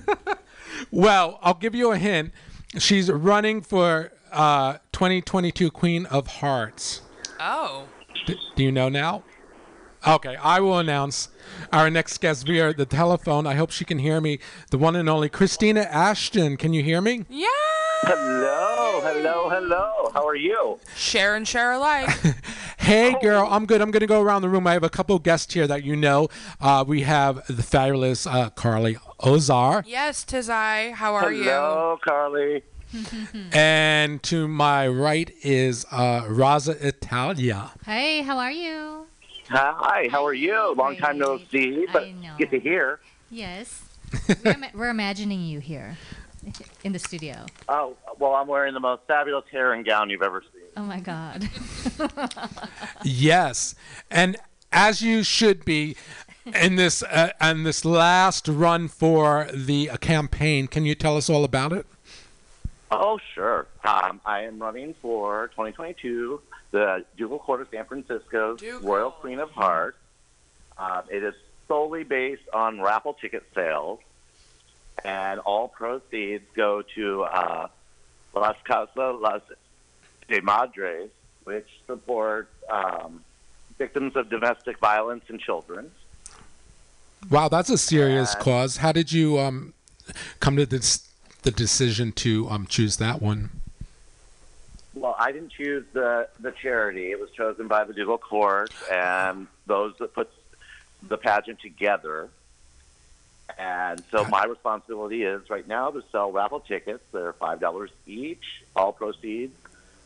Well, I'll give you a hint. She's running for uh, 2022 Queen of Hearts. oh. D- do you know now? Okay, I will announce our next guest via the telephone. I hope she can hear me. The one and only Christina Ashton. Can you hear me? Yeah. Hello, hello, hello. How are you? Share and share alike. Hey, girl, I'm good. I'm going to go around the room. I have a couple guests here that you know. Uh, we have the fabulous uh, Carly Ozard. yes, tis I. How are you? hello, Carly. And to my right is uh, Rasa Vitalia. Hey, how are you? Hi, how are you? Long time no see, but get to hear. Yes. we're, we're imagining you here in the studio. Oh, well, I'm wearing the most fabulous hair and gown you've ever seen. Oh my God. Yes, and as you should be in this uh, and this last run for the uh, campaign. Can you tell us all about it? Oh, sure. Um, I am running for 2022, the Ducal Court of San Francisco's Ducal. Royal Queen of Hearts. Um, it is solely based on raffle ticket sales, and all proceeds go to uh, Las Casas Las de Madres, which supports um, victims of domestic violence and children. Wow, that's a serious Yeah. cause. How did you um, come to this, the decision to um, choose that one? Well, I didn't choose the the charity. It was chosen by the Ducal Court and those that put the pageant together. And so my responsibility is right now to sell raffle tickets. They're five dollars each. All proceeds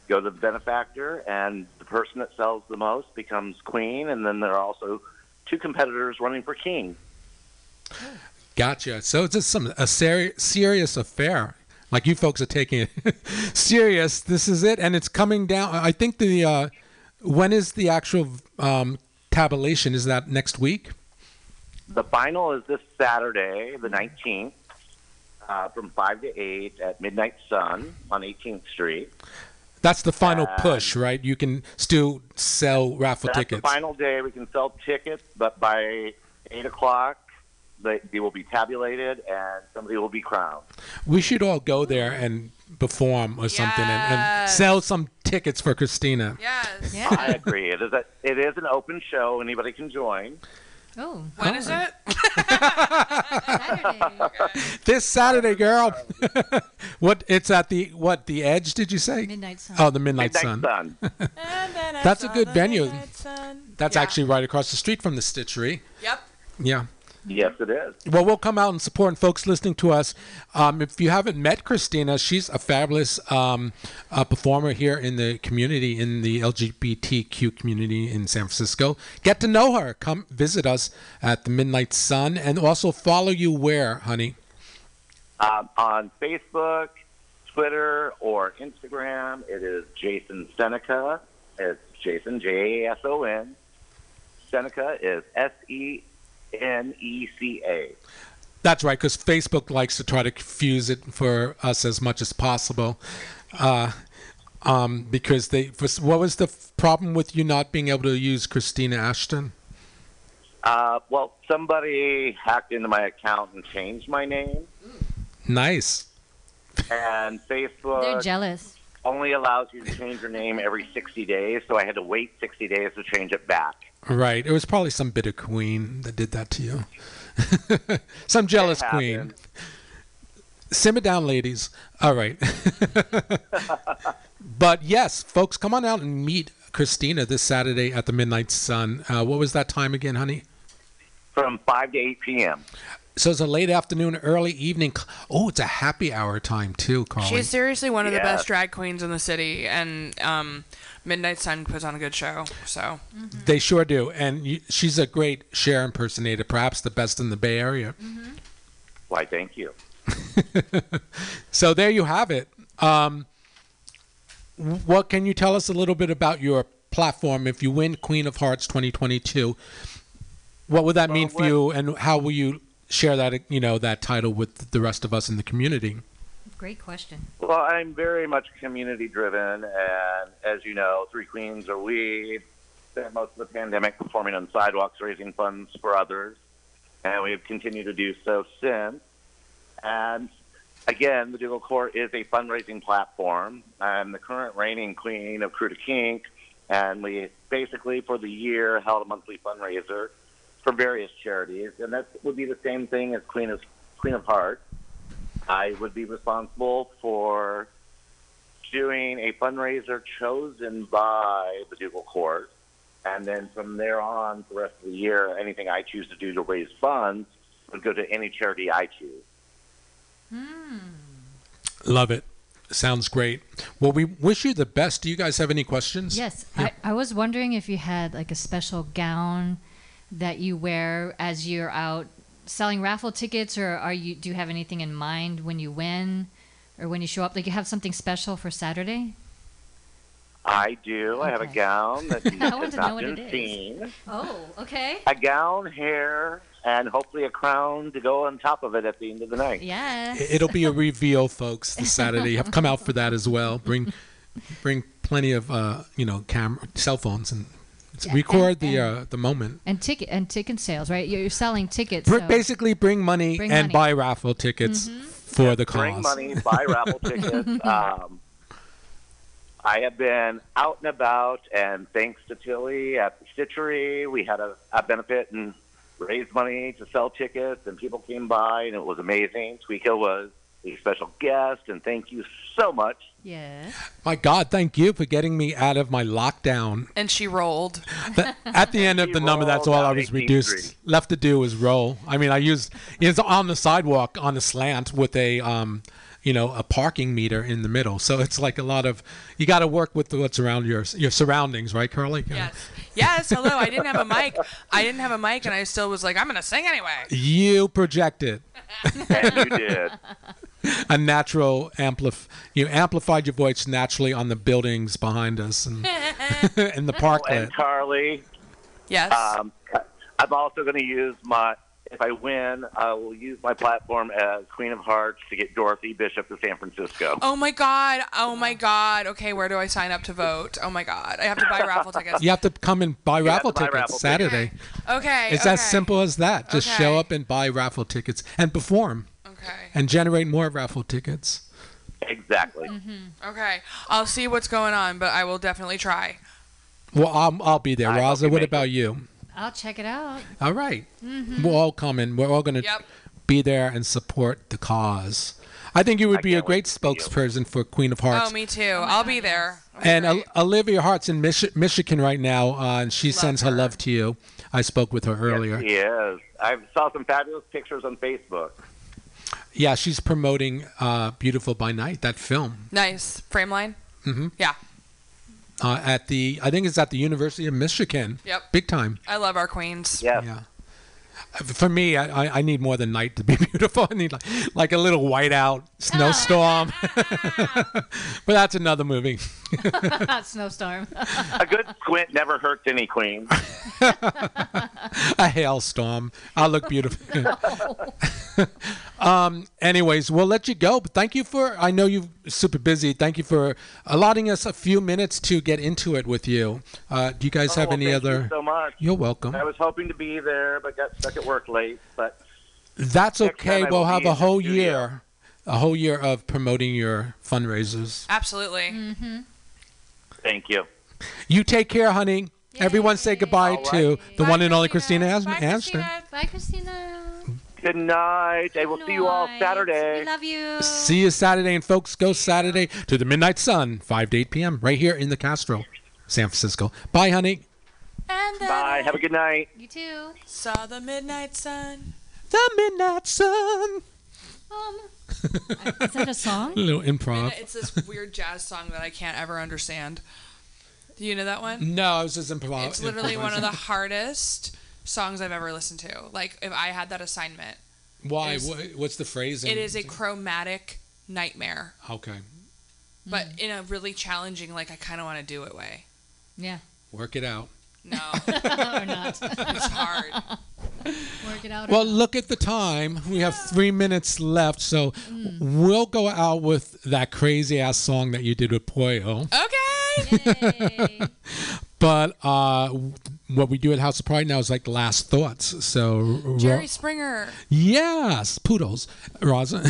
go to the benefactor, and the person that sells the most becomes queen. And then there are also two competitors running for king. Gotcha. So it's just some a seri- serious affair. Like you folks are taking it serious. This is it, and it's coming down. I think the uh, when is the actual um, tabulation? Is that next week? The final is this Saturday, the 19th, uh, from 5 to 8 at Midnight Sun on 18th Street. That's the final Uh, push, right? You can still sell raffle That's tickets. the final day. We can sell tickets, but by 8 o'clock, they, they will be tabulated and somebody will be crowned. We should all go there and perform or something and, and sell some tickets for Christina. Yes. I agree. It is, a, it is an open show. Anybody can join. Oh, When is oh. it? this Saturday, girl. what? It's at the what? The Edge? Did you say? Midnight Sun. Oh, the Midnight, Midnight Sun. Sun. That's a good venue. That's Yeah. actually right across the street from the Stitchery. Yep. Yeah. Yes, it is. Well, we'll come out and support and folks listening to us. Um, if you haven't met Christina, she's a fabulous um, uh, performer here in the community, in the LGBTQ community in San Francisco. Get to know her. Come visit us at the Midnight Sun, and also follow you where, honey? Um, on Facebook, Twitter, or Instagram, it is Jason Seneca. It's Jason, J A S O N. Seneca is S E N E C A. That's right, because Facebook likes to try to confuse it for us as much as possible. Uh, um, because they, for, what was the f- problem with you not being able to use Christina Ashton? Uh, well, somebody hacked into my account and changed my name, Nice. and Facebook They're jealous. only allows you to change your name every 60 days, so I had to wait 60 days to change it back. Right. It was probably some bitter queen that did that to you. some jealous queen. Simmer down, ladies. All right. but yes, folks, come on out and meet Christina this Saturday at the Midnight Sun. Uh, what was that time again, honey? From 5 to 8 p.m. So it's a late afternoon, early evening. Oh, it's a happy hour time too, Carly. She's seriously one of the best drag queens in the city, and um, Midnight Sun puts on a good show. So They sure do, and you, she's a great Cher impersonator, perhaps the best in the Bay Area. Why, thank you. So there you have it. Um, what can you tell us a little bit about your platform if you win Queen of Hearts 2022? What would that mean for what- you, and how will you share that you know that title with the rest of us in the community? Great question. Well, I'm very much community driven, and as you know, Three Queens are we spent most of the pandemic performing on sidewalks, raising funds for others, and we've continued to do so since. And again, the Ducal Court is a fundraising platform. I'm the current reigning queen of Crew to Kink, and we basically for the year held a monthly fundraiser for various charities, and that would be the same thing as Queen of Queen of Hearts. I would be responsible for doing a fundraiser chosen by the Ducal Court, and then from there on, for the rest of the year, anything I choose to do to raise funds would go to any charity I choose. Hmm. Love it. Sounds great. Well, we wish you the best. Do you guys have any questions? Yes, Yeah. I, I was wondering if you had like a special gown that you wear as you're out selling raffle tickets, or are you do you have anything in mind when you win, or when you show up? Like you have something special for Saturday? I do. I have a gown that I want has not been seen. Oh, okay. A gown, hair, and hopefully a crown to go on top of it at the end of the night. Yes. It'll be a reveal, folks, this Saturday. Have come out for that as well. Bring, bring plenty of uh, you know, camera, cell phones, and Yeah, record and- the uh, the moment. and ticket and ticket sales, right? You're, you're selling tickets. Br- so- Basically, bring money Bring and money. buy raffle tickets for the cause. Bring money, buy raffle tickets. Um, I have been out and about, and thanks to Tilly at the Stitchery, we had a, a benefit and raised money to sell tickets, and people came by, and it was amazing. Tweeka was a special guest, and thank you so much. Yes. My God, thank you for getting me out of my lockdown. and she rolled. At the end of the number, that's rolled all I was reduced. Street. Left to do was roll. I mean, I used it's on the sidewalk on the slant with a um, you know, a parking meter in the middle. So it's like a lot of you got to work with what's around your your surroundings, right, Carly? Yes. Yes. Hello. I didn't have a mic. I didn't have a mic, and I still was like, I'm gonna sing anyway. You projected And you did. a natural amplif. You amplified your voice naturally on the buildings behind us and in the parklet. And Carly, Yes. um, I'm also going to use my. If I win, I will use my platform as Queen of Hearts to get Dorothy Bishop to San Francisco. Oh my god. Oh my god. Okay, where do I sign up to vote? Oh my god. I have to buy raffle tickets. You have to come and buy You raffle to buy tickets raffle Saturday. Okay. It's okay. as simple as that. Just Okay. show up and buy raffle tickets and perform Okay. and generate more raffle tickets. Exactly. Okay. I'll see what's going on, but I will definitely try. Well, I'll, I'll be there. I Rasa, what make about you? I'll check it out. All right. Mhm. We're all coming. We're all going to Yep. be there and support the cause. I think you would be a great spokesperson for Queen of Hearts. Oh, me too. I'll be there. and Ol- Olivia Hart's in Mich- Michigan right now, uh, and she sends her love to you. I spoke with her earlier. He is. I saw some fabulous pictures on Facebook. Yeah, she's promoting uh, Beautiful by Night, that film. Nice. Frameline? hmm Yeah. Uh, at the, I think it's at the University of Michigan. Yep. Big time. I love our queens. Yeah. Yeah. For me, I, I- I need more than night to be beautiful. I need like, like a little whiteout snowstorm. but that's another movie. Not snowstorm. A good squint never hurts any queen. a hailstorm. I'll look beautiful. um. Anyways, we'll let you go. But thank you for. I know you're super busy. Thank you for allotting us a few minutes to get into it with you. Uh, do you guys Oh, have well, any thank you other? so much. You're welcome. I was hoping to be there, but got stuck at work late. But That's okay. We'll have a in the whole studio. year, a whole year of promoting your fundraisers. Absolutely. Mm-hmm. thank you. You take care, honey. Everyone say goodbye to the one and only Christina As- Ashton. Bye, Christina. Good night. I will see you all Saturday. We love you. See you Saturday, and folks, go Saturday to the Midnight Sun, 5 to 8 p.m. right here in the Castro, San Francisco. Bye, honey. And then Bye. Have a good night. You too. Saw the midnight sun. The Midnight Sun. Um, is that a song? A little improv. Midnight- It's this weird jazz song that I can't ever understand. Do you know that one? No, it was just improv. It's literally one of the hardest songs I've ever listened to. Like if I had that assignment, Why? it is- What, what's the phrase? it is a chromatic nightmare, Okay. but in a really challenging, like I kind of want to do it way. Yeah. Work it out. No, or not. it's hard. Work it out. Well, look at the time. We have three minutes left, so Mm. we'll go out with that crazy ass song that you did with Pollo. Okay. But uh, what we do at House of Pride now is like last thoughts. So, Jerry Springer. yes, poodles, Rosa.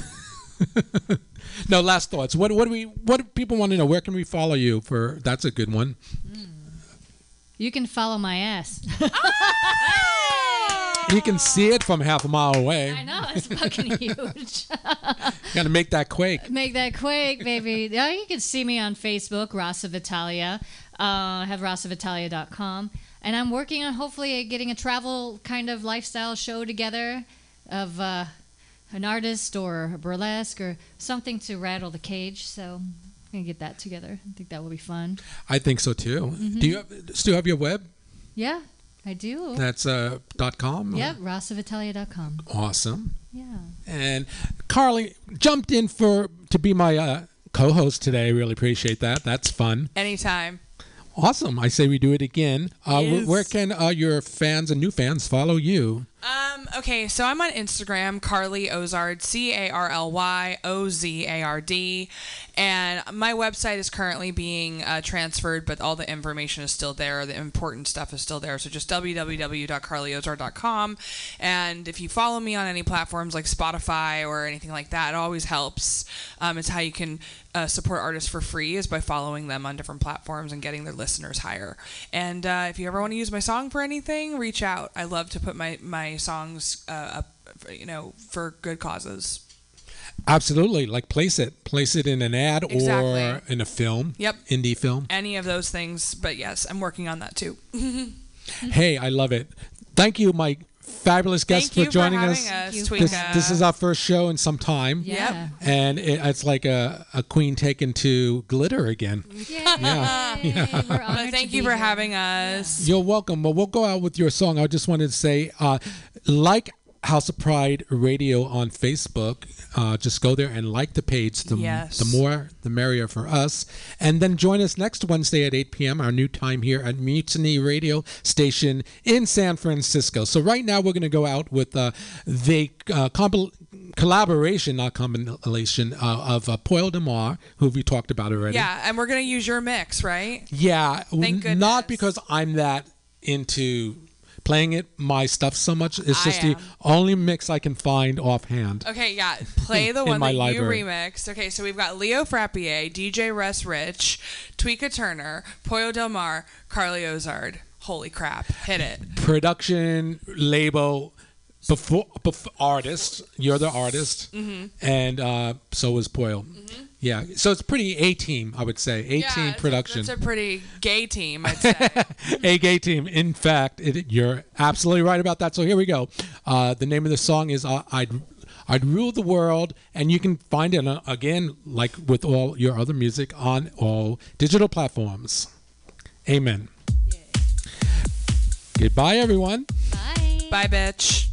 no, last thoughts. What what do we what do people want to know? Where can we follow you for? That's a good one. You can follow my ass. You can see it from half a mile away. I know it's fucking huge. Got to make that quake. Make that quake, baby. Yeah, you can see me on Facebook, Rasa Vitalia. Uh, I have rasavitalia.com. And I'm working on hopefully getting a travel kind of lifestyle show together of uh, an artist or a burlesque or something to rattle the cage. So to get that together. I think that will be fun. I think so too. Mhm. Do you have, still have your web? Yeah, I do. That's uh, dot com. Yep, rasavitalia.com. Awesome. Yeah. And Carly jumped in for to be my uh, co-host today. Really appreciate that. That's fun. Anytime. Awesome. I say we do it again. Uh, Yes. Where can uh, your fans and new fans follow you? Um, okay, so I'm on Instagram, Carly Ozard, C A R L Y O Z A R D. And my website is currently being uh, transferred, but all the information is still there. The important stuff is still there. So just www.carlyozard.com. And if you follow me on any platforms like Spotify or anything like that, it always helps. Um, it's how you can uh, support artists for free is by following them on different platforms and getting their listeners higher. And uh, if you ever want to use my song for anything, reach out. I love to put my my songs uh, up, you know, for good causes. Absolutely. Like place it. Place it in an ad or in a film. Yep. Indie film. Any of those things, but yes, I'm working on that too. hey, I love it. Thank you, my fabulous guest, Thank you for joining for us. having us, This, Tweeka. this is our first show in some time. Yeah. And it, it's like a, a queen taken to glitter again. Yeah. yeah. But thank you for having us. You're welcome. Well, we'll go out with your song. I just wanted to say, uh, like House of Pride Radio on Facebook, uh, just go there and like the page. The, Yes. the more, the merrier for us. And then join us next Wednesday at 8 p.m., our new time here at Mutiny Radio Station in San Francisco. So right now we're going to go out with uh, the uh, compil- collaboration, not compilation, uh, of uh, Pollo Del Mar, who we talked about already. Yeah, and we're gonna use your mix, right? Yeah, Thank n- not because I'm that into playing it my stuff so much. It's just the only mix I can find offhand. Okay, yeah. Play the one my that library. you remixed. Okay, so we've got Leo Frappier, DJ Russ Rich, Tweeka Turner, Pollo Del Mar, Carly Ozard. Holy crap! Hit it. production label before, before artist. You're the artist, Mhm. and uh, so is Pollo. Yeah, so it's pretty A team, I would say. A team it's a- production. It's a pretty gay team, I'd say. a gay team. In fact, it, you're absolutely right about that. So here we go. Uh, the name of the song is uh, "I'd I'd Rule the World," and you can find it uh, again, like with all your other music, on all digital platforms. Amen. Goodbye, everyone. Bye. Bye, bitch.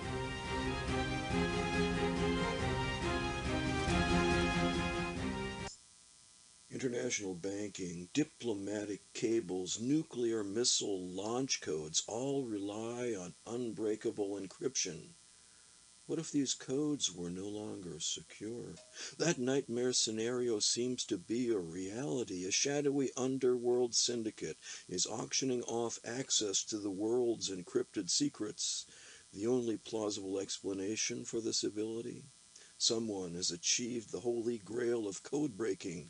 International banking, diplomatic cables, nuclear missile launch codes all rely on unbreakable encryption. What if these codes were no longer secure? That nightmare scenario seems to be a reality. A shadowy underworld syndicate is auctioning off access to the world's encrypted secrets. The only plausible explanation for this ability? Someone has achieved the holy grail of code breaking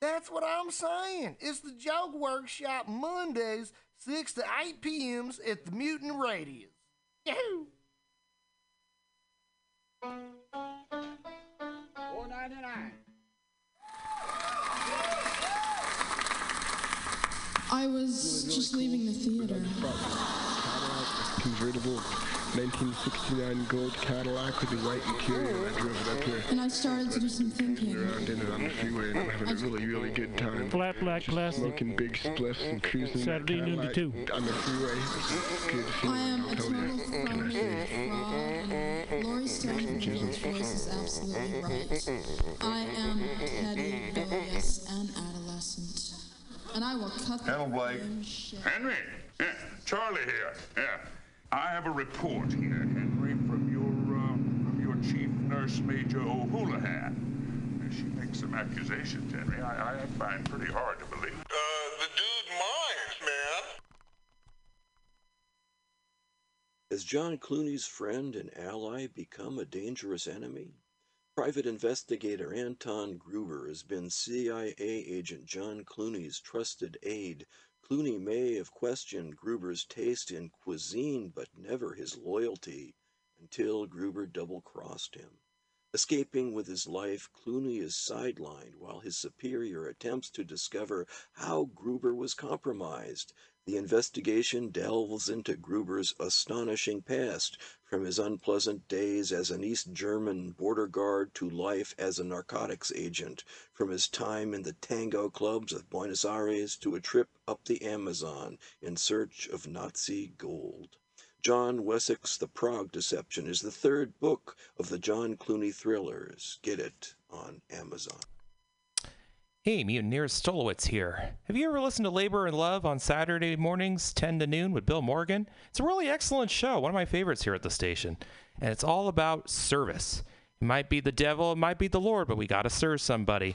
That's what I'm saying. It's the Joke Workshop Mondays, 6 to 8 p.m. at the Mutant Radius. Yahoo! Four ninety nine. I was just leaving the theater. Convertible 1969 gold Cadillac with the white interior. and I drove it up here. And I started to do some thinking. Around in it on the freeway, and I'm having a really, really good time. Flat black plastic. Smoking big spliffs and cruising that Saturday noon to Cadillac two. on the freeway. It's good I am a I'll tell you. total phony, fraud, and Stone's voice is absolutely right. I am petty, bilious, and adolescent. And I will cut the Hello, Blake. fucking. Henry, yeah, Charlie here. Yeah, I have a report here, Henry, from your uh, from your chief nurse, Major O'Houlihan. She makes some accusations, Henry. I, I find pretty hard to believe. Uh, the dude minds, man. Has John Clooney's friend and ally become a dangerous enemy? Private investigator Anton Gruber has been CIA agent John Clooney's trusted aide. Clooney may have questioned Gruber's taste in cuisine, but never his loyalty, until Gruber double crossed him. Escaping with his life, Clooney is sidelined while his superior attempts to discover how Gruber was compromised. The investigation delves into Gruber's astonishing past, from his unpleasant days as an East German border guard to life as a narcotics agent, from his time in the tango clubs of Buenos Aires to a trip up the Amazon in search of Nazi gold. John Wessex' The Prague Deception is the third book of the John Clooney thrillers. Get it on Amazon. Hey, Mutineers Stolowitz here. Have you ever listened to Labor and Love on Saturday mornings, 10 to noon with Bill Morgan? It's a really excellent show, one of my favorites here at the station. And it's all about service. It might be the devil, it might be the Lord, but we got to serve somebody.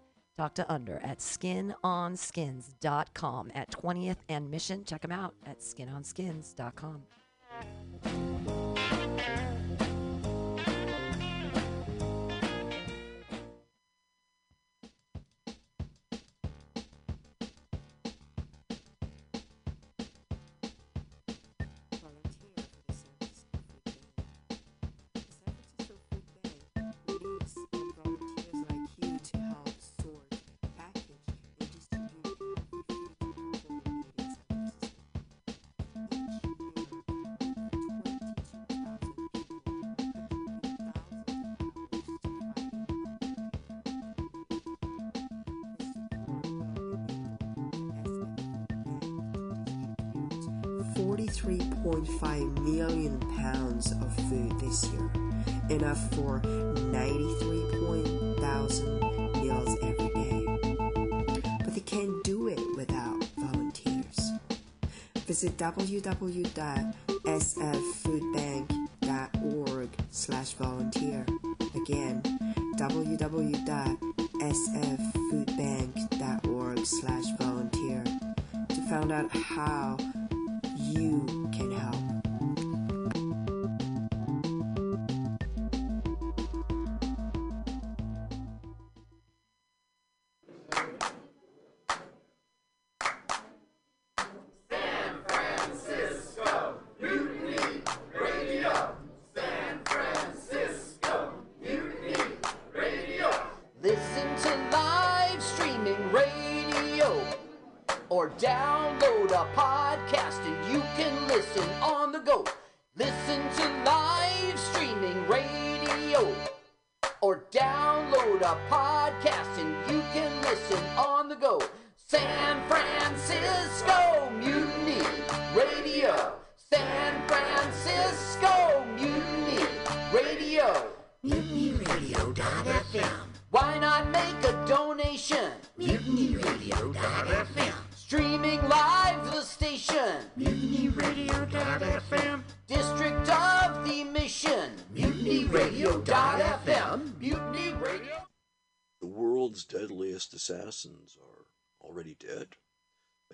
Talk to Under at skinonskins.com at 20th and Mission. Check him out at skinonskins.com. Visit www.sffoodbank.org slash volunteer. Again, www.sffoodbank.org slash volunteer to find out how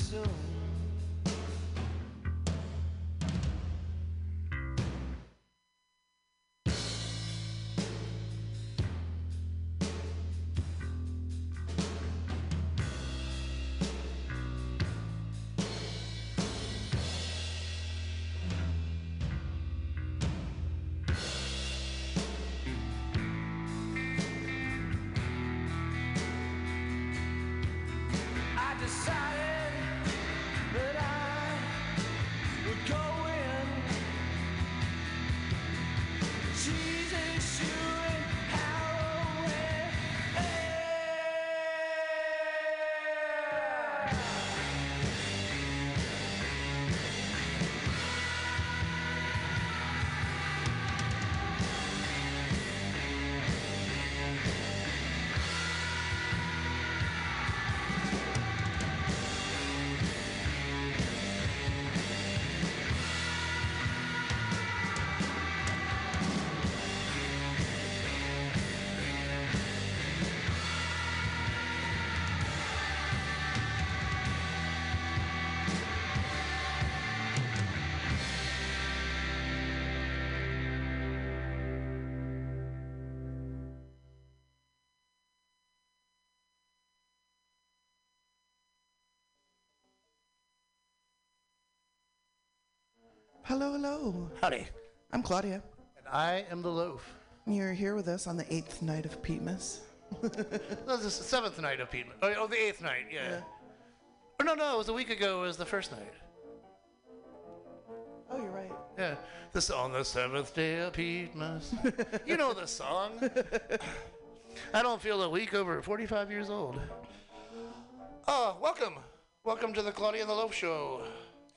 Soon. Hello, hello. Howdy. I'm Claudia. And I am the loaf. You're here with us on the eighth night of Petemas. No, this is the seventh night of Pete. Oh, oh, the eighth night, yeah. Oh, no, no, it was a week ago. It was the first night. Oh, you're right. Yeah. This on the seventh day of Petemas. you know the song. I don't feel a week over 45 years old. Oh, welcome. Welcome to the Claudia and the Loaf Show.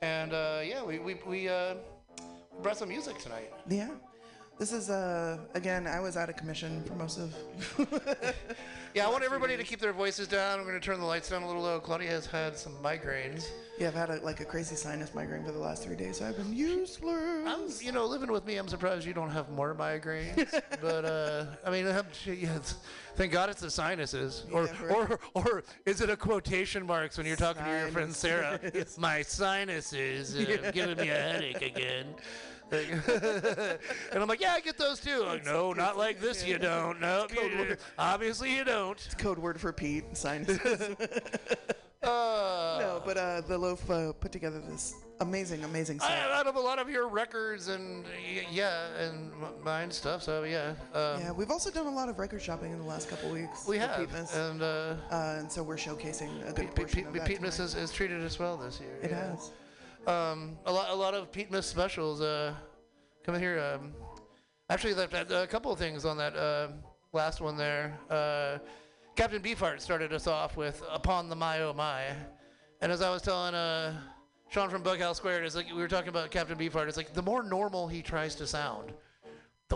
And uh, yeah, we, we, we uh, brought some music tonight. Yeah. This is, uh, again, I was out of commission for most of. Yeah, I want everybody to keep their voices down. I'm going to turn the lights down a little low. Claudia has had some migraines. Yeah, I've had a, like a crazy sinus migraine for the last three days, so I've been useless. I'm, you know, living with me, I'm surprised you don't have more migraines. but uh, I mean, I'm, yeah, it's- thank God it's the sinuses. Or, or, or is it a quotation marks when you're talking to your friend Sarah? My sinuses uh, giving me a headache again. And I'm like, yeah, I get those too. Like, no, not like this. You don't. No, It's code you- word. obviously you don't. It's code word for Pete, sinuses. Uh, no, but uh, the loaf uh, put together this amazing, amazing I, set. out of a lot of your records and y- yeah, and m- mine stuff. So yeah. Um, yeah, we've also done a lot of record shopping in the last couple weeks. We for have, Petemas. and uh, and so we're showcasing a good Pete, portion Pete, of Pete, that Petemas tonight. has, has treated us well this year. It yeah. has. Um, a lot, a lot of Petemas specials. Uh, coming here. Um, actually, that, that, a couple of things on that uh, last one there. Uh, Captain Beefheart started us off with "Upon the My Oh My," and as I was telling uh, Sean from Bughouse Squared, it's like we were talking about Captain Beefheart. It's like the more normal he tries to sound,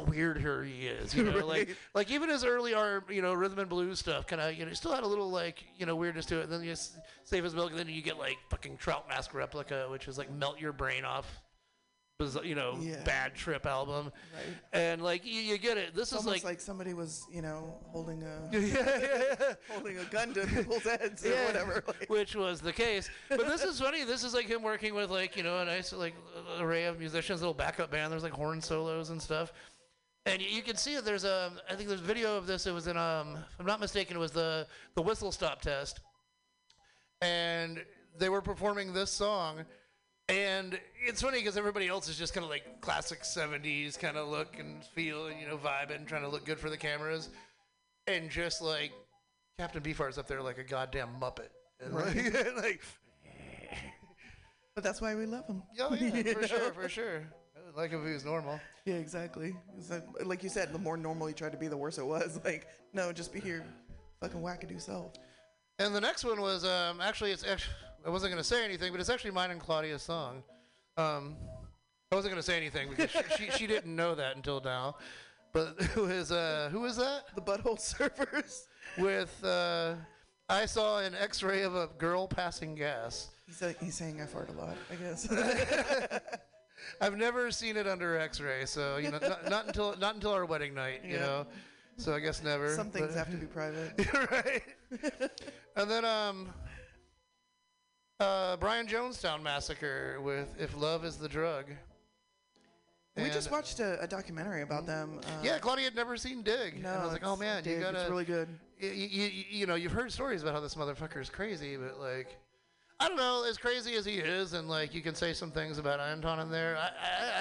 the weirder he is. You know, like Right. like even his early art, you know, rhythm and blues stuff, kind of, you know, still had a little like, you know, weirdness to it. And then you Safe as Milk, and then you get like fucking Trout Mask replica, which is like melt your brain off, bizarre- you know, Yeah. bad trip album. Right. And like you, you get it. This It's is almost like, like, somebody was, you know, holding a Yeah, yeah, yeah. holding a gun to people's heads or whatever. which was the case. But this is funny. This is like him working with like you know a nice like array of musicians, little backup band. There's like horn solos and stuff. And you, can see it. There's a I think there's video of this. It was in um if I'm not mistaken, it was the the whistle stop test. And they were performing this song. And it's funny because everybody else is just kind of like classic 70s kind of look and feel, and you know, vibing, trying to look good for the cameras. And just like Captain Beefheart's up there like a goddamn Muppet. And Right. like, like, But that's why we love him. oh yeah, for sure, for sure. I would like if he was normal. Yeah, exactly. Like, like you said, the more normal you tried to be, the worse it was. Like, no, just be here, fucking wackadoo self. And the next one was um, actually it's actually I wasn't gonna say anything, but it's actually mine and Claudia's song. Um, I wasn't gonna say anything because she, she she didn't know that until now. But it was uh, who was that? The Butthole Surfers. With uh, I saw an X-ray of a girl passing gas. He's like, he's saying I fart a lot, I guess. I've never seen it under X-ray, so you know, not, not until not until our wedding night, you Yeah. know. So I guess never. Some things have to be private. right. and then um, Uh, Brian Jonestown Massacre with "If Love Is the Drug." we just watched a, a documentary about them. Uh, Yeah, Claudia had never seen Dig. No, and I was like, oh man, Dig, you gotta. really good. You, you, you know, you've heard stories about how this motherfucker is crazy, but like, I don't know, as crazy as he is, and like you can say some things about Anton in there. I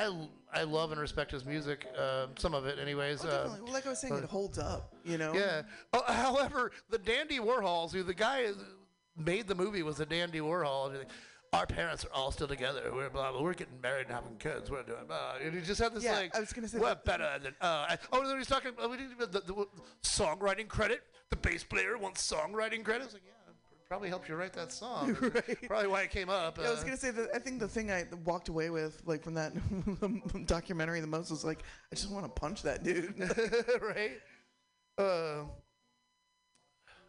I, I, I love and respect his music, uh, some of it, anyways. Oh, uh, definitely. Well, like I was saying, but- it holds up. You know. yeah. Oh, however, the Dandy Warhols, who the guy who made the movie was a Dandy Warhol. and Our parents are all still together. We're blah, blah, we're getting married and having kids. We're doing blah. And he just had this Yeah, like, I was gonna say we're that- better than. Uh, I- oh, then he's talking. Uh, we didn't even- the, the, songwriting credit. The bass player wants songwriting credit. Like, yeah, probably helped you write that song. Probably why it came up. Yeah, I was uh, gonna say that I think the thing I walked away with, like from that documentary, the most was like, I just want to punch that dude. right? Uh,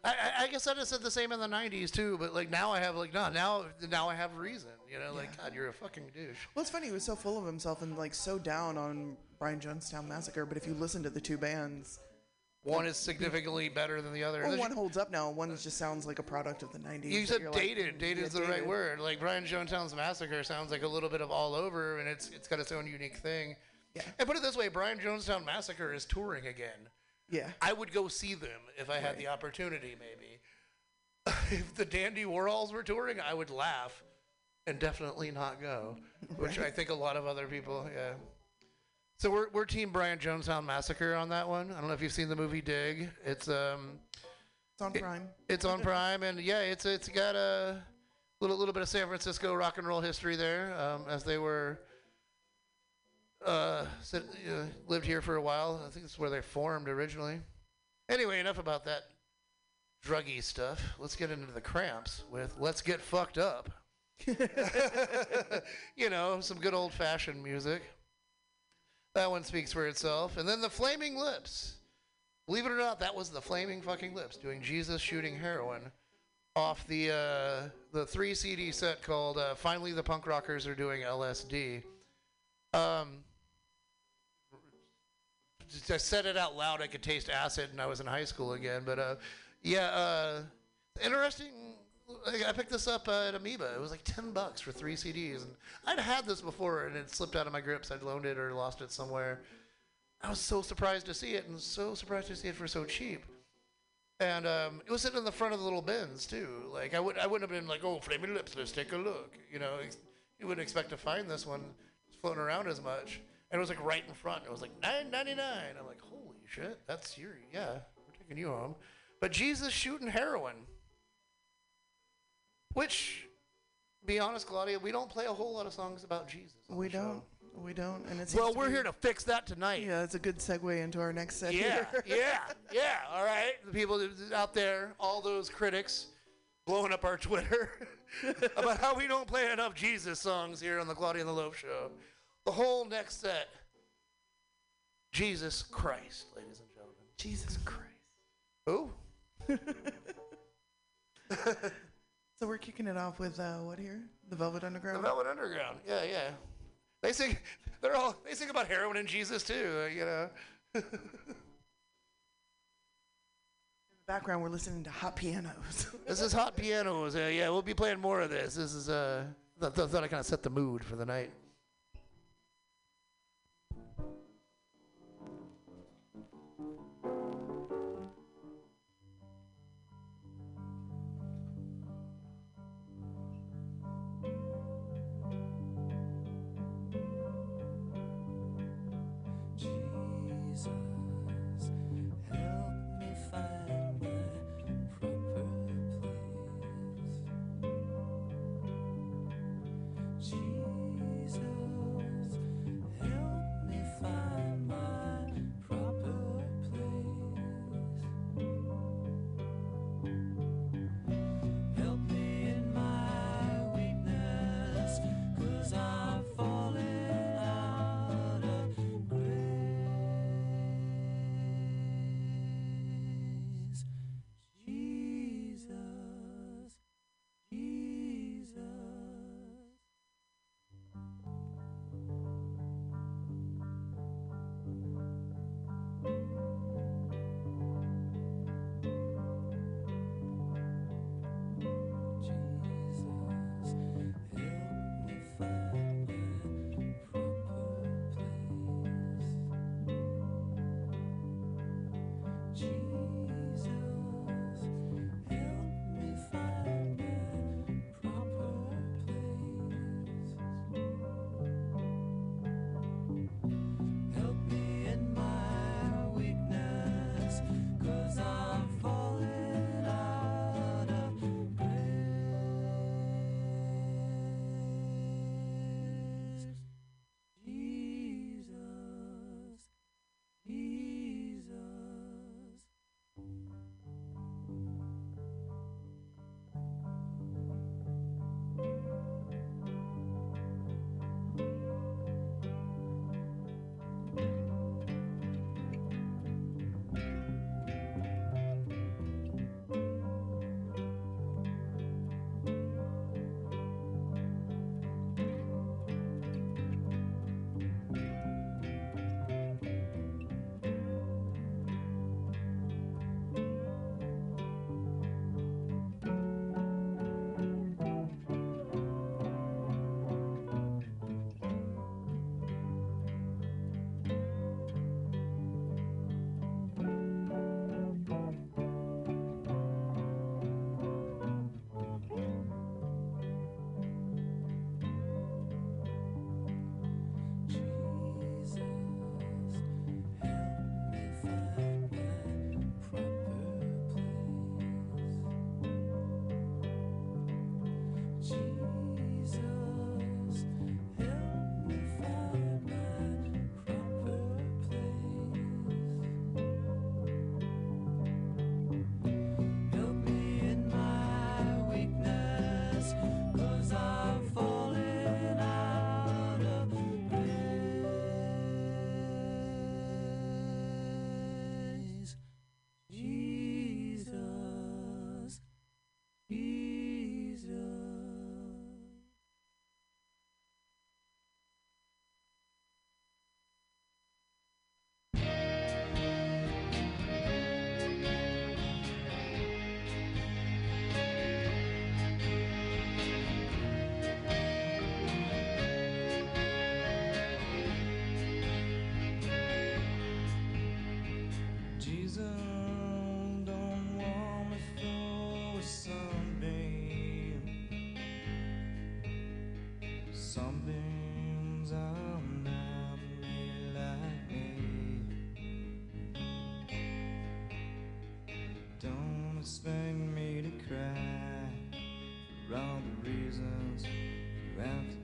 I, I- I guess I just said the same in the '90s too, but like now I have like no, now now I have reason. You know, like God, you're a fucking douche. Well, it's funny. He was so full of himself and like so down on Brian Jonestown Massacre. But if you listen to the two bands, One is significantly better than the other. well, one holds up now. One just sounds like a product of the '90s. You said you're like, dated. "Mm, dated yeah, is the right word. Like Brian Jonestown's Massacre sounds like a little bit of all over, and it's it's got its own unique thing. Yeah. And put it this way, Brian Jonestown Massacre is touring again. Yeah. I would go see them if I had the opportunity, maybe. if the Dandy Warhols were touring, I would laugh and definitely not go, which I think a lot of other people, yeah. So we're, we're Team Brian Jonestown Massacre on that one. I don't know if you've seen the movie Dig. It's um, It's on it- Prime. it's on Prime, and yeah, it's it's got a little little bit of San Francisco rock and roll history there, um, as they were uh, sit, uh, lived here for a while. I think it's where they formed originally. Anyway, enough about that druggy stuff. Let's get into the cramps with "Let's Get Fucked Up." you know, some good old fashioned music. That one speaks for itself. And then the Flaming Lips. Believe it or not, that was the Flaming fucking Lips doing Jesus shooting heroin off the uh, the three CD set called uh, "Finally the Punk Rockers Are Doing LSD." Um, I said it out loud. I could taste acid, and I was in high school again. But uh, yeah, uh, interesting. I I picked this up uh, at Amoeba. It was like ten bucks for three CDs, and I'd had this before, and it slipped out of my grips. I'd loaned it or lost it somewhere. I was so surprised to see it, and so surprised to see it for so cheap. And um, it was sitting in the front of the little bins too. Like I would, I wouldn't have been like, "Oh, flaming lips, let's take a look." You know, ex- you wouldn't expect to find this one floating around as much. And it was like right in front. It was like nine ninety nine. I'm like, "Holy shit, that's your yeah, we're taking you home." But Jesus shooting heroin, which, be honest, Claudia, we don't play a whole lot of songs about Jesus. We don't. We don't. And it's Well, we're here to fix that tonight. Yeah, it's a good segue into our next set. Yeah, here. yeah, yeah. All right, the people out there, all those critics blowing up our Twitter about how we don't play enough Jesus songs here on the Claudia and the Loaf Show. The whole next set, Jesus Christ, ladies and gentlemen. Jesus Christ. Who? So we're kicking it off with uh, what here? The Velvet Underground. The Velvet Underground. Yeah, yeah. They sing. They're all. They sing about heroin and Jesus too. Uh, you know. In the background, we're listening to hot pianos. This is hot pianos. Uh, yeah, we'll be playing more of this. This is uh, th- th- thought I kind of set the mood for the night. expect me to cry for all the reasons you have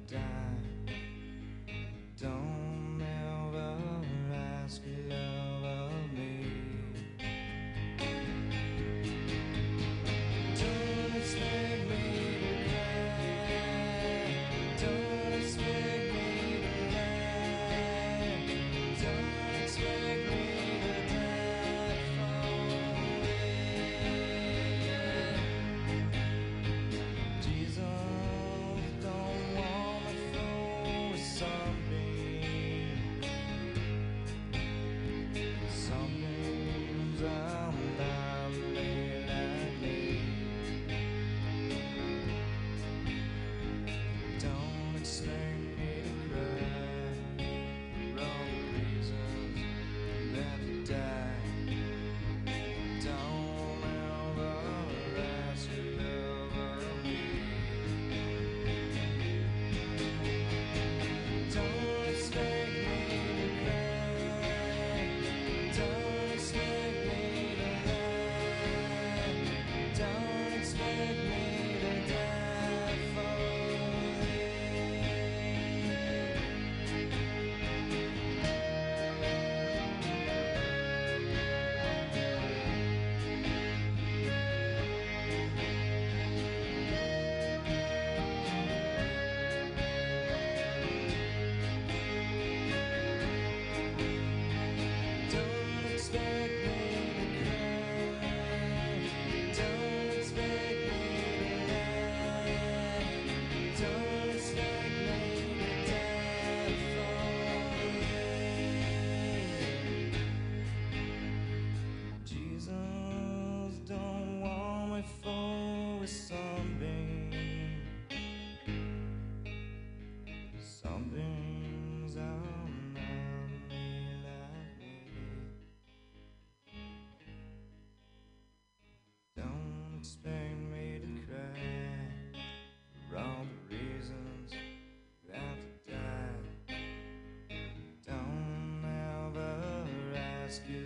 ask you.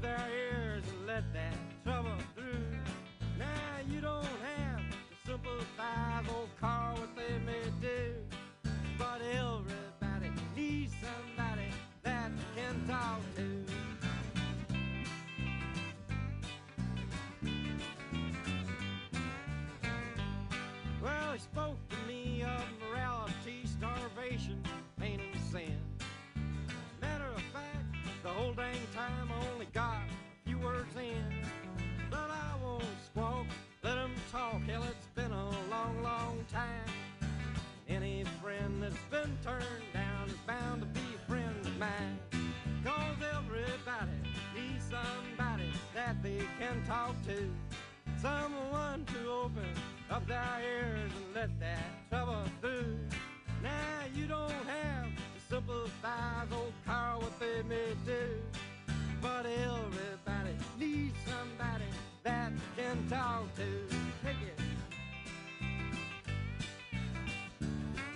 their ears and let that trouble through. Now you don't have the simple five old car what they may do. But everybody needs somebody that can talk to. Well, he spoke to me of morality, starvation, pain, and sin. Matter of fact, the whole dang time that